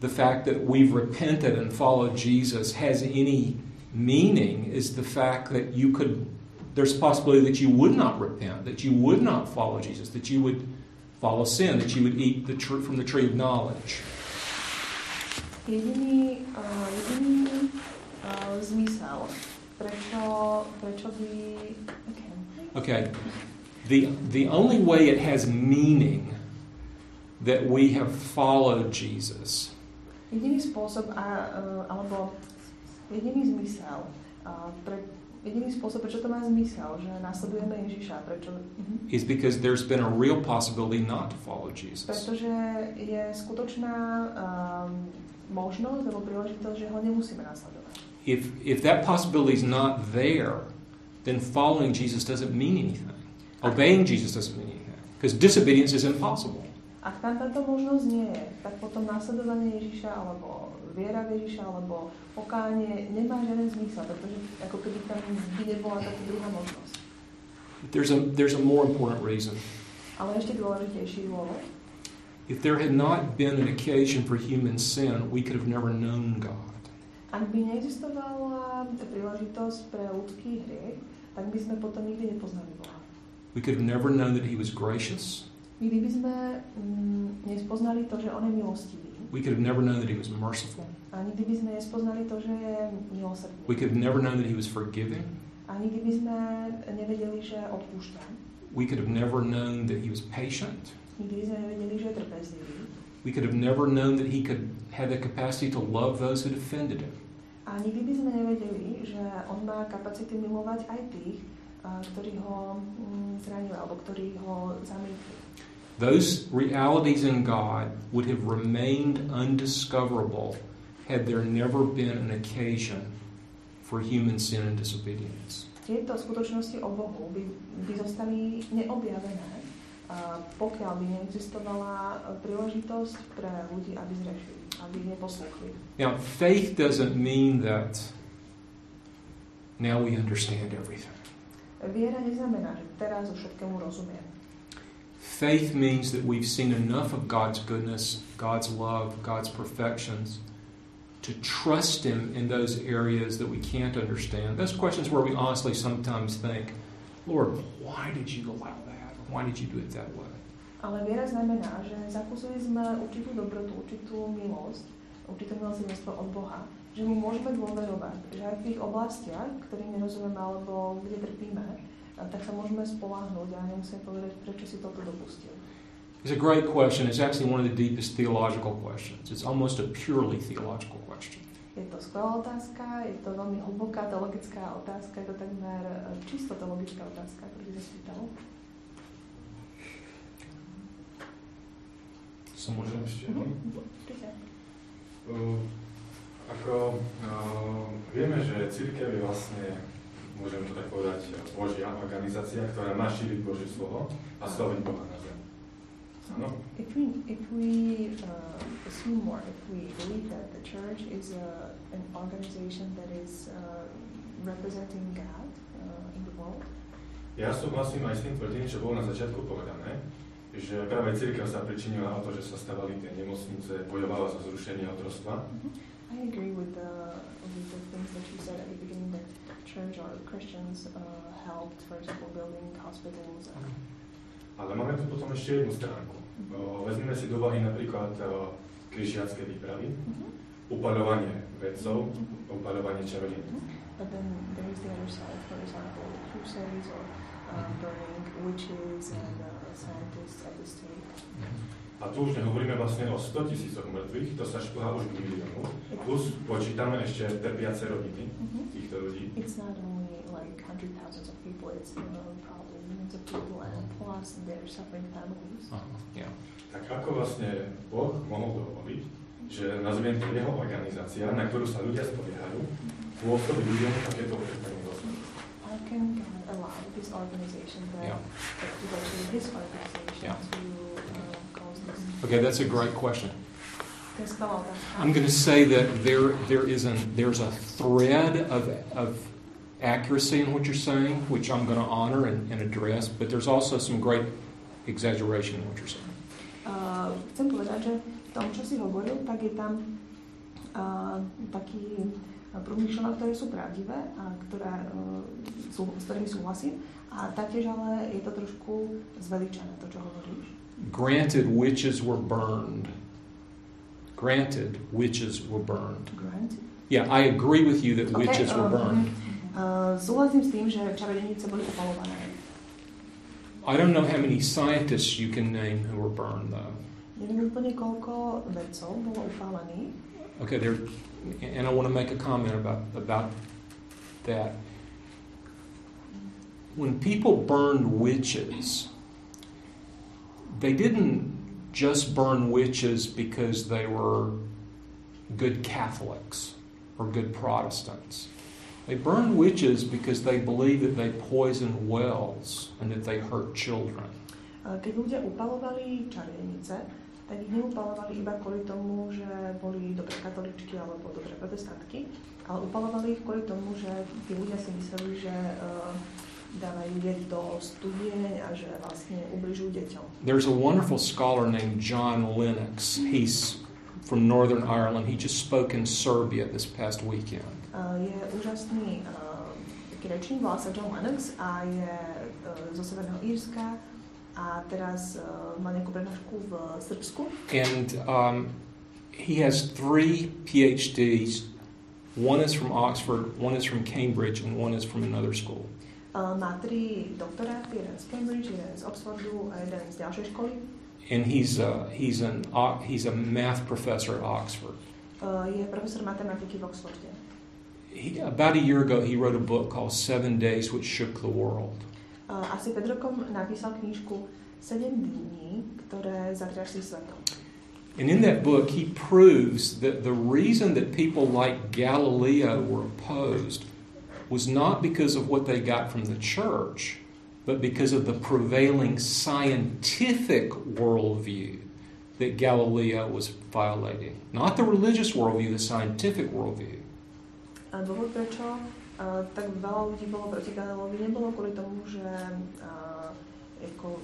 the fact that we've repented and followed Jesus has any meaning is the fact that you could, there's a possibility that you would not repent, that you would not follow Jesus, that you would follow sin, that you would eat the tr- from the tree of knowledge. Jediný, uh, jediný uh, zmysel, prečo, prečo by... Okay. Okay, the, the only way it has meaning that we have followed Jesus Jediný spôsob, a, uh, alebo jediný zmysel, uh, pre, Jediný spôsob, prečo to má zmysel, že nasledujeme Ježiša, prečo... Mhm. is because there's been a real possibility not to follow Jesus. Pretože je skutočná um, možnosť alebo príležitosť, že ho nemusíme nasledovať. If, if that possibility is not there, then following Jesus doesn't mean anything. Obeying Jesus doesn't mean anything. Because disobedience is impossible. Ak tam táto možnosť nie je, tak potom nasledovanie Ježiša alebo viera v Ježiša alebo pokánie nemá žiaden zmysel, pretože ako keby tam by nebola táto druhá možnosť. There's a, there's a more important reason. Ale ešte dôležitejší dôvod. If there had not been an occasion for human sin, we could have never known God. Ak by neexistovala príležitosť pre ľudský hriech, tak by sme potom nikdy nepoznali Boha. We could have never known that He was gracious. Nikdy by sme mm, nespoznali to, že On je milostivý. We could have never known that He was merciful. A nikdy by sme nespoznali to, že je milosrdný. We could have never known that He was forgiving. A nikdy by sme nevedeli, že odpúšťa. We could have never known that He was patient. Nikdy by sme nevedeli, že je trpezlivý. We could have never known that He could have the capacity to love those who offended Him. A nikdy by sme nevedeli, že On má kapacitu milovať aj tých, ktorí ho mm, zranili alebo ktorí ho zamietli. Those realities in God would have remained undiscoverable had there never been an occasion for human sin and disobedience. Tieto skutočnosti o Bohu by, by zostali neobjavené, pokiaľ by neexistovala príležitosť pre ľudí, aby zrešili, aby neposlúchli. Now, faith doesn't mean that now we understand everything. Viera neznamená, že teraz už všetkému rozumiem. Faith means that we've seen enough of God's goodness, God's love, God's perfections to trust Him in those areas that we can't understand. Those questions where we honestly sometimes think, Lord, why did you allow that? Why did you do it that way? Ale viera znamená, že zakúsili sme určitú dobrotu, určitú milosť, určité milosrdenstvo od Boha, že mu môžeme dôverovať, že aj v tých oblastiach, ktorým nerozumieme alebo kde trpíme, tak sa môžeme spoláhnuť a nemusíme povedať, prečo si toto dopustil. It's a great question. It's actually one of the deepest theological questions. It's almost a purely theological question. Je to skvelá otázka, je to veľmi hlboká teologická otázka, je to takmer e, čisto teologická otázka, ktorú si spýtal. Someone Môžem ešte? Mhm. Uh, ako uh, vieme, že církev je vlastne, môžem to tak povedať, Božia organizácia, ktorá má šíriť Božie slovo a slaviť Boha na zem. Áno? If we, if we uh, assume more, if we believe that the church is a, an organization that is uh, representing God uh, in the world, Ja súhlasím aj s tým tvrdením, čo bolo na začiatku povedané, že práve církev sa pričinila o to, že sa stavali tie nemocnice, bojovala za zrušenie otrostva. I agree with the, with the things that you said at the beginning that church or Christians uh, helped, for example, building hospitals. And, Ale máme tu potom ešte jednu stránku. Vezmeme si do úvahy napríklad križiacké výpravy, Mhm. upaľovanie vedcov, upaľovanie čarodení. But then there is the other side, for example, crusades or uh, burning witches and uh, scientists at the stake. A tu už nehovoríme vlastne o 100 tisícoch mŕtvych, to sa šplhá už k miliónu. Plus počítame ešte trpiace rodiny Mhm. týchto ľudí. It's not only like hundred thousands of people, it's probably millions of people and plus their suffering families. Uh-huh. Yeah. Tak ako vlastne Boh mohol dovoliť, že nazviem to jeho organizácia, na ktorú sa ľudia spoliehajú, pôsobí ľuďom takéto utrpenie. How can God allow this organization that, Yeah. that his organization Yeah. to? Okay, that's a great question. To je skvelá otázka. I'm going to say that there there is an there's a thread of of accuracy in what you're saying, which I'm going to honor and, and address, but there's also some great exaggeration in what you're saying. Uh, chcem povedať, že v tom, čo si hovoril, tak je tam uh, taký uh, ktoré sú pravdivé a ktoré, uh, sú, s ktorými súhlasím. A taktiež ale je to trošku zveličené, to, čo hovoríš. Granted, witches were burned. Granted, witches were burned. Grant. Yeah, I agree with you that witches were um, burned. Uh, súhlasím s tým, že čarodenice boli upalované. I don't know how many scientists you can name who were burned, though. Neviem úplne, koľko vedcov bolo upálených. Okay, there, and I want to make a comment about about that. when people burned witches, they didn't just burn witches because they were good Catholics or good Protestants. They burned witches because they believed that they poisoned wells and that they hurt children. Keď ľudia upalovali čarodejnice, tak ich neupalovali iba kvôli tomu, že boli dobré katoličky alebo dobré protestantky, ale upalovali ich kvôli tomu, že tí ľudia si mysleli, že uh, dávajú deti do studieň a že vlastne ubližujú deťom. There's a wonderful scholar named John Lennox. He's from Northern Ireland. He just spoke in Serbia this past weekend. Uh, je úžasný uh, taký rečník, volá sa John Lennox a je uh, zo Severného Írska a teraz uh, má nejakú prednášku v Srbsku. And um, he has three PhDs. One is from Oxford, one is from Cambridge, and one is from another school. Má tri doktoráty, jeden z Cambridge, jeden z Oxfordu a jeden z ďalšej školy. And he's uh, he's an he's a math professor at Oxford. Uh, je profesor matematiky v Oxforde. He, about a year ago, he wrote a book called Seven Days Which Shook the World. Uh, asi pred rokom napísal knižku 7 dní, ktoré zatriasli svetom. And in that book, he proves that the reason that people like Galileo were opposed was not because of what they got from the church, but because of the prevailing scientific worldview that Galileo was violating. Not the religious worldview, the scientific worldview. A dôvod, prečo uh, tak veľa ľudí bolo proti Galileovi, nebolo kvôli tomu, že uh, ako,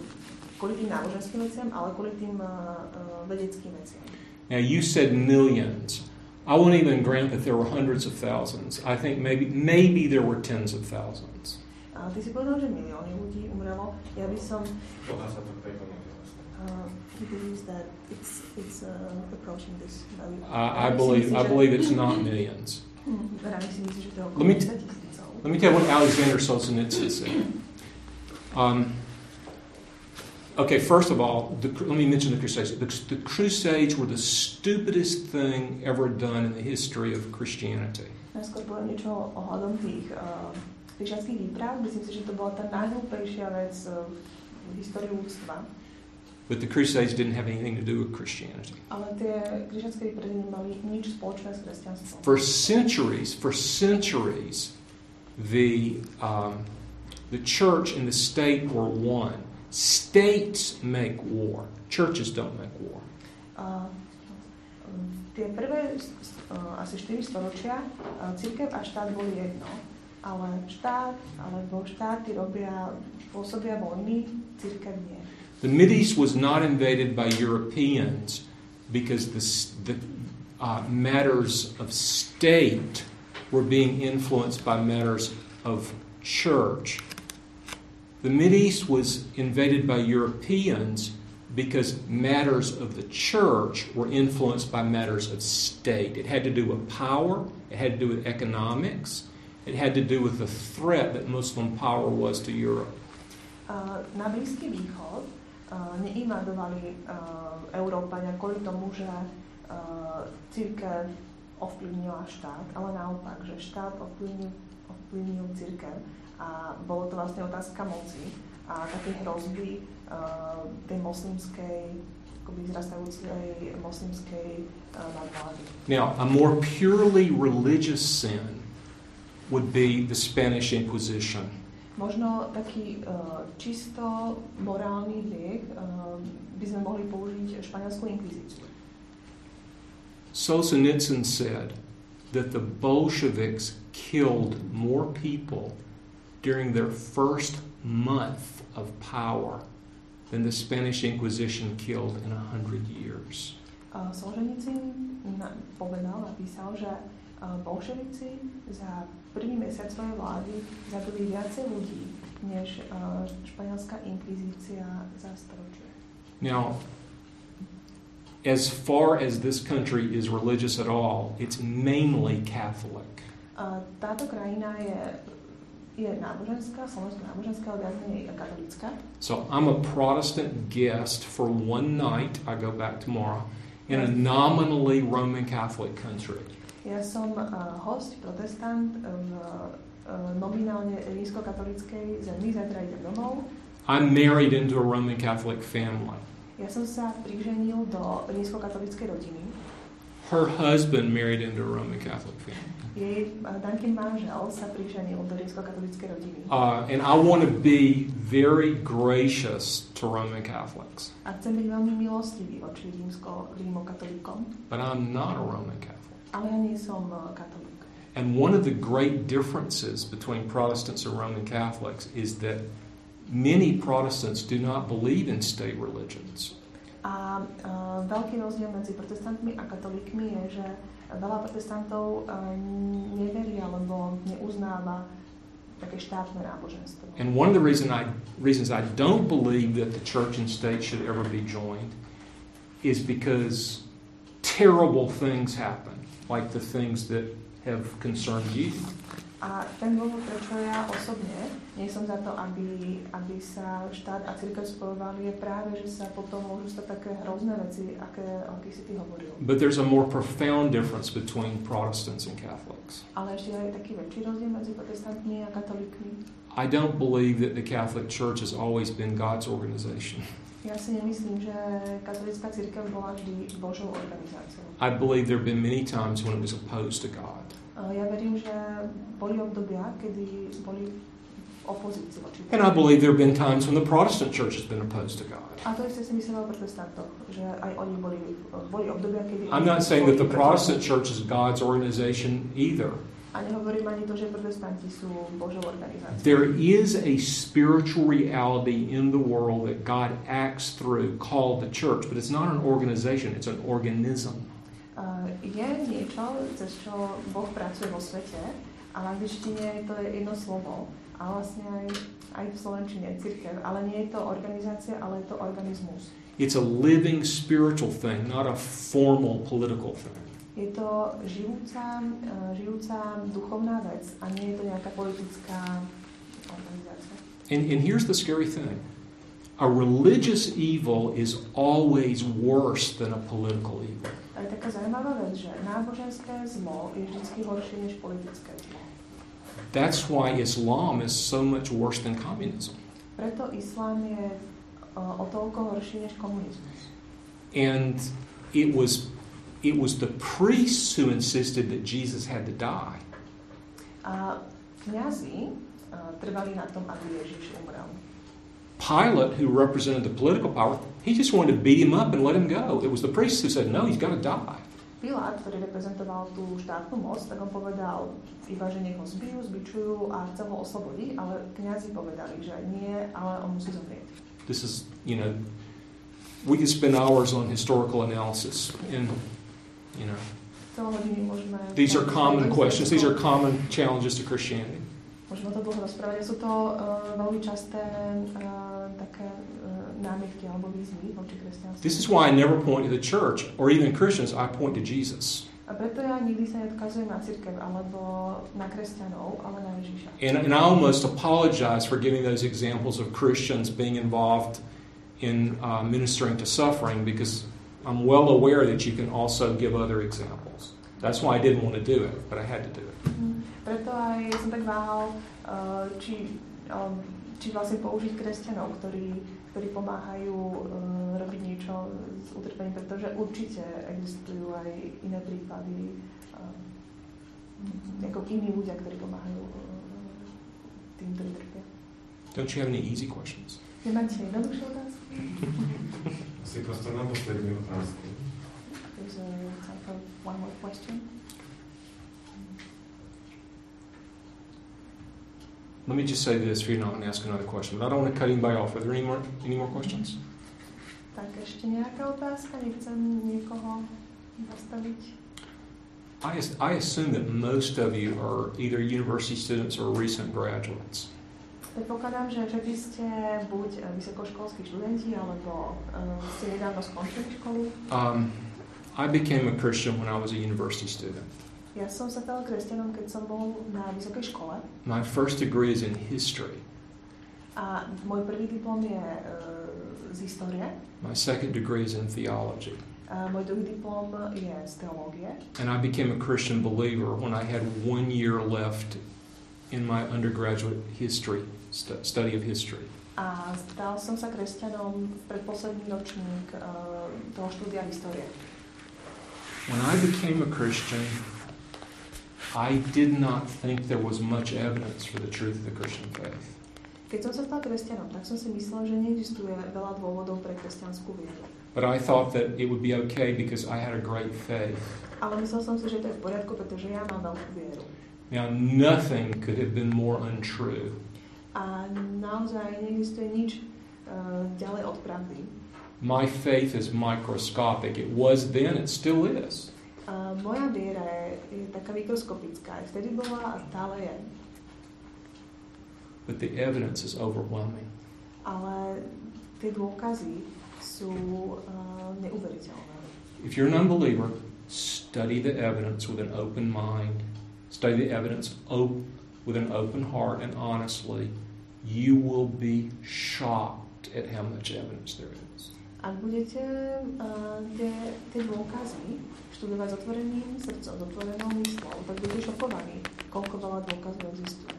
kvôli tým náboženským veciam, ale kvôli tým uh, uh, vedeckým veciam. Now, you said millions. I won't even grant that there were hundreds of thousands. I think maybe, maybe there were tens of thousands. A ty si povedal, že milióny ľudí umrelo. Ja by som Podá sa to k tejto miere vlastne. uh, he believes that it's, it's uh, approaching this value. I, I believe, I believe it's not millions. Hm, Rádi si myslí, že to je Let me 10 tisícov. Let me tell you what Alexander Solzhenitsyn said. Um, okay, first of all, the, let me mention the Crusades. The, the Crusades were the stupidest thing ever done in the history of Christianity. Najskôr poviem niečo ohľadom tých križiackých výprav. Myslím si, že to bola tá najhlúpejšia vec v histórii ľudstva. But the Crusades didn't have anything to do with Christianity. Ale tie križiacké výpravy nemali nič spoločné s kresťanstvom. For centuries, for centuries, the, um, the church and the state were one. States make war, churches don't make war. Uh, tie prvé uh, asi 4 storočia uh, církev a štát boli jedno. Ale štát alebo štáty robia, pôsobia vojny, církev nie. The Mideast was not invaded by Europeans because the, the uh, matters of state were being influenced by matters of church. The Mideast was invaded by Europeans because matters of the church were influenced by matters of state. It had to do with power, it had to do with economics, it had to do with the threat that Muslim power was to Europe. Na Blízky východ neinvadovali uh, Európania kvôli tomu, že církev ovplyvnila štát, ale naopak, že štát ovplyvnil, ovplyvnil církev a bolo to vlastne otázka moci a také hrozby uh, tej moslimskej akoby zrastajúcej moslimskej nadvlády. Now, a more purely religious sin would be the Spanish Inquisition. Možno taký uh, čisto morálny hriech uh, by sme mohli použiť španielskú inkvizíciu. Solzhenitsyn said that the Bolsheviks killed more people during their first month of power than the Spanish Inquisition killed in a hundred years. Solženicin na, povedal, že bolševici za prvý mesiac svojej vlády zabili viacej ľudí, než španielská inkvizícia za storočie. Now, as far as this country is religious at all, it's mainly Catholic. Uh, táto krajina je náboženská, Slovensko náboženská, menej katolická. So I'm a Protestant guest for one night. I go back tomorrow in a nominally Roman Catholic country. Ja som uh, host, protestant v nominálne rímskokatolickej zemi, zajtra idem domov. I'm married into a Roman Catholic family. Ja som sa priženil do rímskokatolickej rodiny. Her husband married into a Roman Catholic family. Jej uh, manžel sa priženil do rímskokatolickej rodiny. Uh, and I want to be very gracious to Roman Catholics, A chcem byť veľmi milostivý voči rímsko, rímokatolíkom, but I'm not a Roman Catholic. ale ja nie som uh, katolík. And one of the great differences between Protestants and Roman Catholics is that many Protestants do not believe in state religions. A uh, veľký rozdiel medzi protestantmi a katolíkmi je, že veľa protestantov uh, neverí alebo neuznáva také štátne náboženstvo. And one of the reason I, reasons I don't believe that the church and state should ever be joined is because terrible things happen, like the things that have concerned you. A ten dôvod, prečo ja osobne nie som za to, aby, aby sa štát a církev spojovali, je práve, že sa potom môžu stať také hrozné veci, aké, o akých si ty hovoril. But there's a more profound difference between Protestants and Catholics. Ale ešte je taký väčší rozdiel medzi protestantmi a katolíkmi. I don't believe that the Catholic Church has always been God's organization. Ja si nemyslím, že katolická církev bola vždy Božou organizáciou. I believe there have been many times when it was opposed to God. Ja verím, že boli obdobia, kedy boli v opozícii voči And I believe there have been times when the Protestant church has been opposed to God. A to isté si myslím o protestantoch, že aj oni boli, boli obdobia, kedy... I'm not saying that the Protestant church is God's organization either. A nehovorím ani to, že protestanti sú Božou organizáciou. There is a spiritual reality in the world that God acts through called the church, but it's not an organization, it's an organism. Je niečo, cez čo Boh pracuje vo svete a v angličtine to je jedno slovo a vlastne aj, aj v slovenčine církev, ale nie je to organizácia, ale je to organizmus. It's a living spiritual thing, not a formal political thing. Je to žijúca, uh, žijúca duchovná vec a nie je to nejaká politická organizácia. And, and here's the scary thing a religious evil is always worse than a political evil. A je taká zaujímavá vec, že náboženské zlo je vždy horšie než politické zlo. That's why Islam is so much worse than communism. Preto islám je uh, o toľko horší než komunizmus. And it was, it was the priests who insisted that Jesus had to die. A kňazi uh, trvali na tom, aby Ježiš umrel. Pilate, who represented the political power, he just wanted to beat him up and let him go. It was the priests who said, no, he's got to die. Pilát, ktorý reprezentoval tú štátnu moc, tak on povedal iba, že nech ho zbijú, zbičujú a chcel ho oslobodiť, ale kňazi povedali, že nie, ale on musí zomrieť. This is, you know, we could spend hours on historical analysis. And, you know, these are common questions, these are common challenges to Christianity. Môžeme to dlho rozprávať. Sú to uh, veľmi časté uh, také uh, námietky alebo výzvy voči kresťanstvu. This is why I never point to the church or even Christians, I point to Jesus. A preto ja nikdy sa neodkazujem na cirkev alebo na kresťanov, ale na Ježiša. And, and I almost apologize for giving those examples of Christians being involved in uh, ministering to suffering because I'm well aware that you can also give other examples. That's why I didn't want to do it, but I had to do it. Mhm. Preto aj som tak váhal, uh, či, um, či vlastne použiť kresťanov, ktorí, ktorí pomáhajú uh, robiť niečo s utrpením, pretože určite existujú aj iné prípady, uh, ako iní ľudia, ktorí pomáhajú uh, tým, ktorí trpia. Don't you have any easy questions? Nemáte jednoduchšie otázky? Asi prosto na poslednú otázku. There's a time for one more question. Let me just say this for you not to ask another question, but I don't want to cut anybody off. Are there any more, any more questions? Tak ešte nejaká otázka? Nechcem niekoho zastaviť. I, I assume that most of you are either university students or recent graduates. Predpokladám, že, že vy ste buď eh, vysokoškolskí študenti, alebo uh, ste nedávno skončili školu. Um, I became a Christian when I was a university student. Som sa stal kresťanom, keď som bol na vysokej škole. My first degree is in history. A môj prvý diplom je uh, z histórie. My second degree is in theology. A môj druhý diplom je z teológie. And I became a Christian believer when I had one year left in my undergraduate history stu- study of history. A stal som sa kresťanom predposledný ročník uh, toho štúdia histórie. When I became a Christian, I did not think there was much evidence for the truth of the Christian faith. Keď som sa stal kresťanom, tak som si myslel, že neexistuje veľa dôvodov pre kresťanskú vieru. But I thought that it would be okay because I had a great faith. Ale myslel som si, že to je v poriadku, pretože ja mám veľkú vieru. Now, nothing could have been more untrue. A naozaj neexistuje nič uh, ďalej od pravdy. My faith is microscopic. It was then, it still is. Moja je, je taká mikroskopická. Vtedy bola a stále je. But the evidence is overwhelming. Ale tie dôkazy sú uh, neuveriteľné. If you're an unbeliever, study the evidence with an open mind. Study the evidence op- with an open heart and honestly. You will be shocked at how much evidence there is. Ak budete uh, tie, tie dôkazy študovať s otvoreným srdcom, s otvorenou myslou, tak budete šokovaní, koľko veľa dôkazov existuje.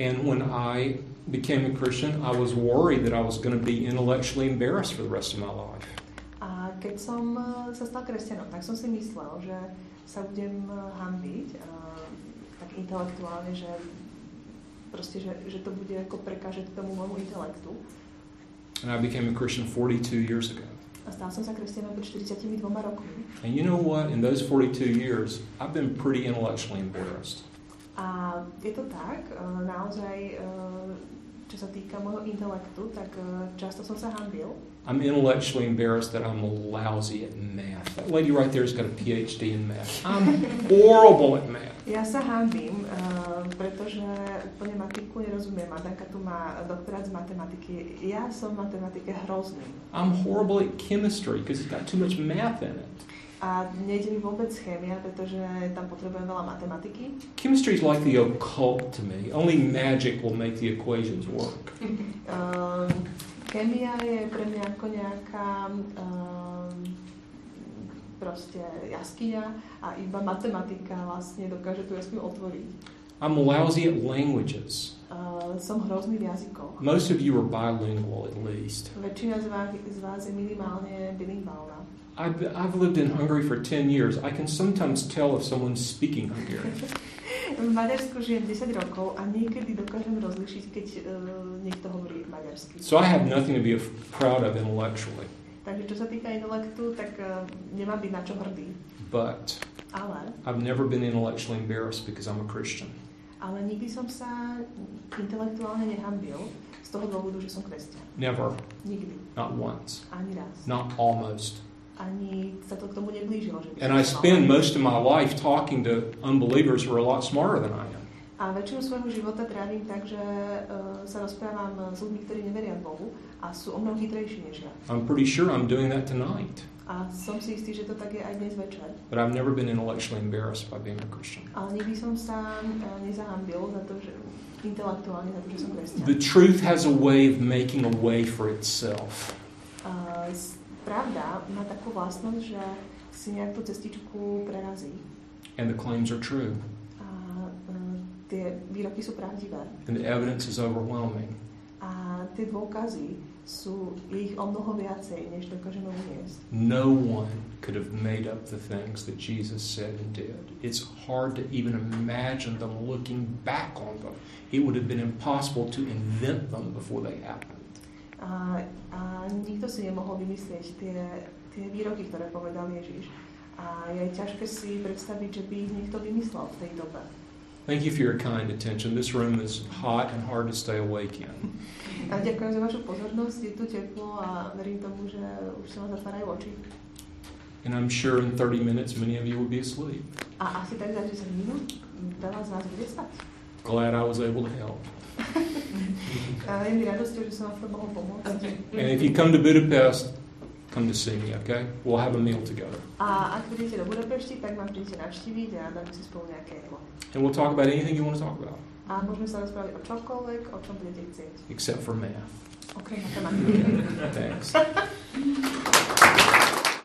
And when I became a Christian, I was worried that I was going to be intellectually embarrassed for the rest of my life. A keď som uh, sa stal kresťanom, tak som si myslel, že sa budem uh, hambiť uh, tak intelektuálne, že proste, že, že to bude ako prekážať tomu môjmu intelektu. And I became a Christian 42 years ago. A stal som sa kresťanom pred 42 rokmi. And you know what? In those 42 years, I've been pretty intellectually embarrassed. A je to tak, uh, naozaj, uh, čo sa týka môjho intelektu, tak uh, často som sa hambil. I'm intellectually embarrassed that I'm lousy at math. That lady right there has got a PhD in math. I'm horrible at math. Ja sa hambím, uh, pretože úplne matiku nerozumiem. A Danka tu má doktorát z matematiky. Ja som v matematike hrozný. I'm horrible at chemistry because it's got too much math in it. A nejde mi vôbec chémia, pretože tam potrebujem veľa matematiky. Chemistry is like the occult to me. Only magic will make the equations work. Um, chémia je pre mňa ako nejaká um, proste jaskyňa a iba matematika vlastne dokáže tú jaskyňu otvoriť. I'm lousy at languages. Uh, som hrozný v jazykoch. Most of you are bilingual at least. Väčšina z vás, z vás je minimálne bilingválna. I've, I've lived in Hungary for 10 years. I can sometimes tell if someone's speaking Hungarian. V Maďarsku žijem 10 rokov a niekedy dokážem rozlišiť, keď uh, niekto hovorí maďarsky. So I have nothing to be proud of intellectually. Takže čo sa týka intelektu, tak uh, nemám byť na čo hrdý. But Ale, I've never been intellectually embarrassed because I'm a Christian. ale nikdy som sa intelektuálne nehambil z toho dôvodu, že som kresťan. Never. Nikdy. Not once. Ani raz. Not almost. Ani sa to k tomu neblížilo. Že And I spend most of my life talking to unbelievers who are a lot smarter than I am. A väčšinu svojho života trávim tak, že uh, sa rozprávam s ľuďmi, ktorí neveria Bohu a sú o mnoho chytrejší než ja. I'm pretty sure I'm doing that tonight. A som si istý, že to tak je aj dnes večer. But I've never been intellectually embarrassed by being a Christian. Ale nikdy som sa uh, nezahambil za to, že intelektuálne za to, že som kresťan. The truth has a way of making a way for itself. Uh, pravda má takú vlastnosť, že si nejak tú cestičku prerazí. And the claims are true. A uh, výroky pravdivé. And the evidence is overwhelming. A tie dôkazy sú, je ich o mnoho viacej, než dokážeme uniesť. No one could have made up the things that Jesus said and did. It's hard to even imagine them looking back on them. It would have been impossible to invent them before they happened. A, a nikto si nemohol vymyslieť tie, tie výroky, ktoré povedal Ježiš. A je ťažké si predstaviť, že by ich niekto vymyslel v tej dobe. Thank you for your kind attention. This room is hot and hard to stay awake in. A ďakujem za vašu pozornosť, je tu teplo a verím tomu, že už sa vám zatvárajú oči. And I'm sure in 30 minutes many of you will be asleep. A asi tak za 10 minút veľa z vás bude spať. Glad I was able to help. A je mi radosťou, že som vám to mohol pomôcť. And if you come to Budapest, come to see me, okay? We'll have a meal together. A ak prídete do Budapešti, tak ma prídete navštíviť a dáme si spolu nejaké jedlo. And we'll talk about anything you want to talk about, A môžeme sa rozprávať o čomkoľvek, o čom budete chcieť. except for math. Okrem matematiky. Thanks.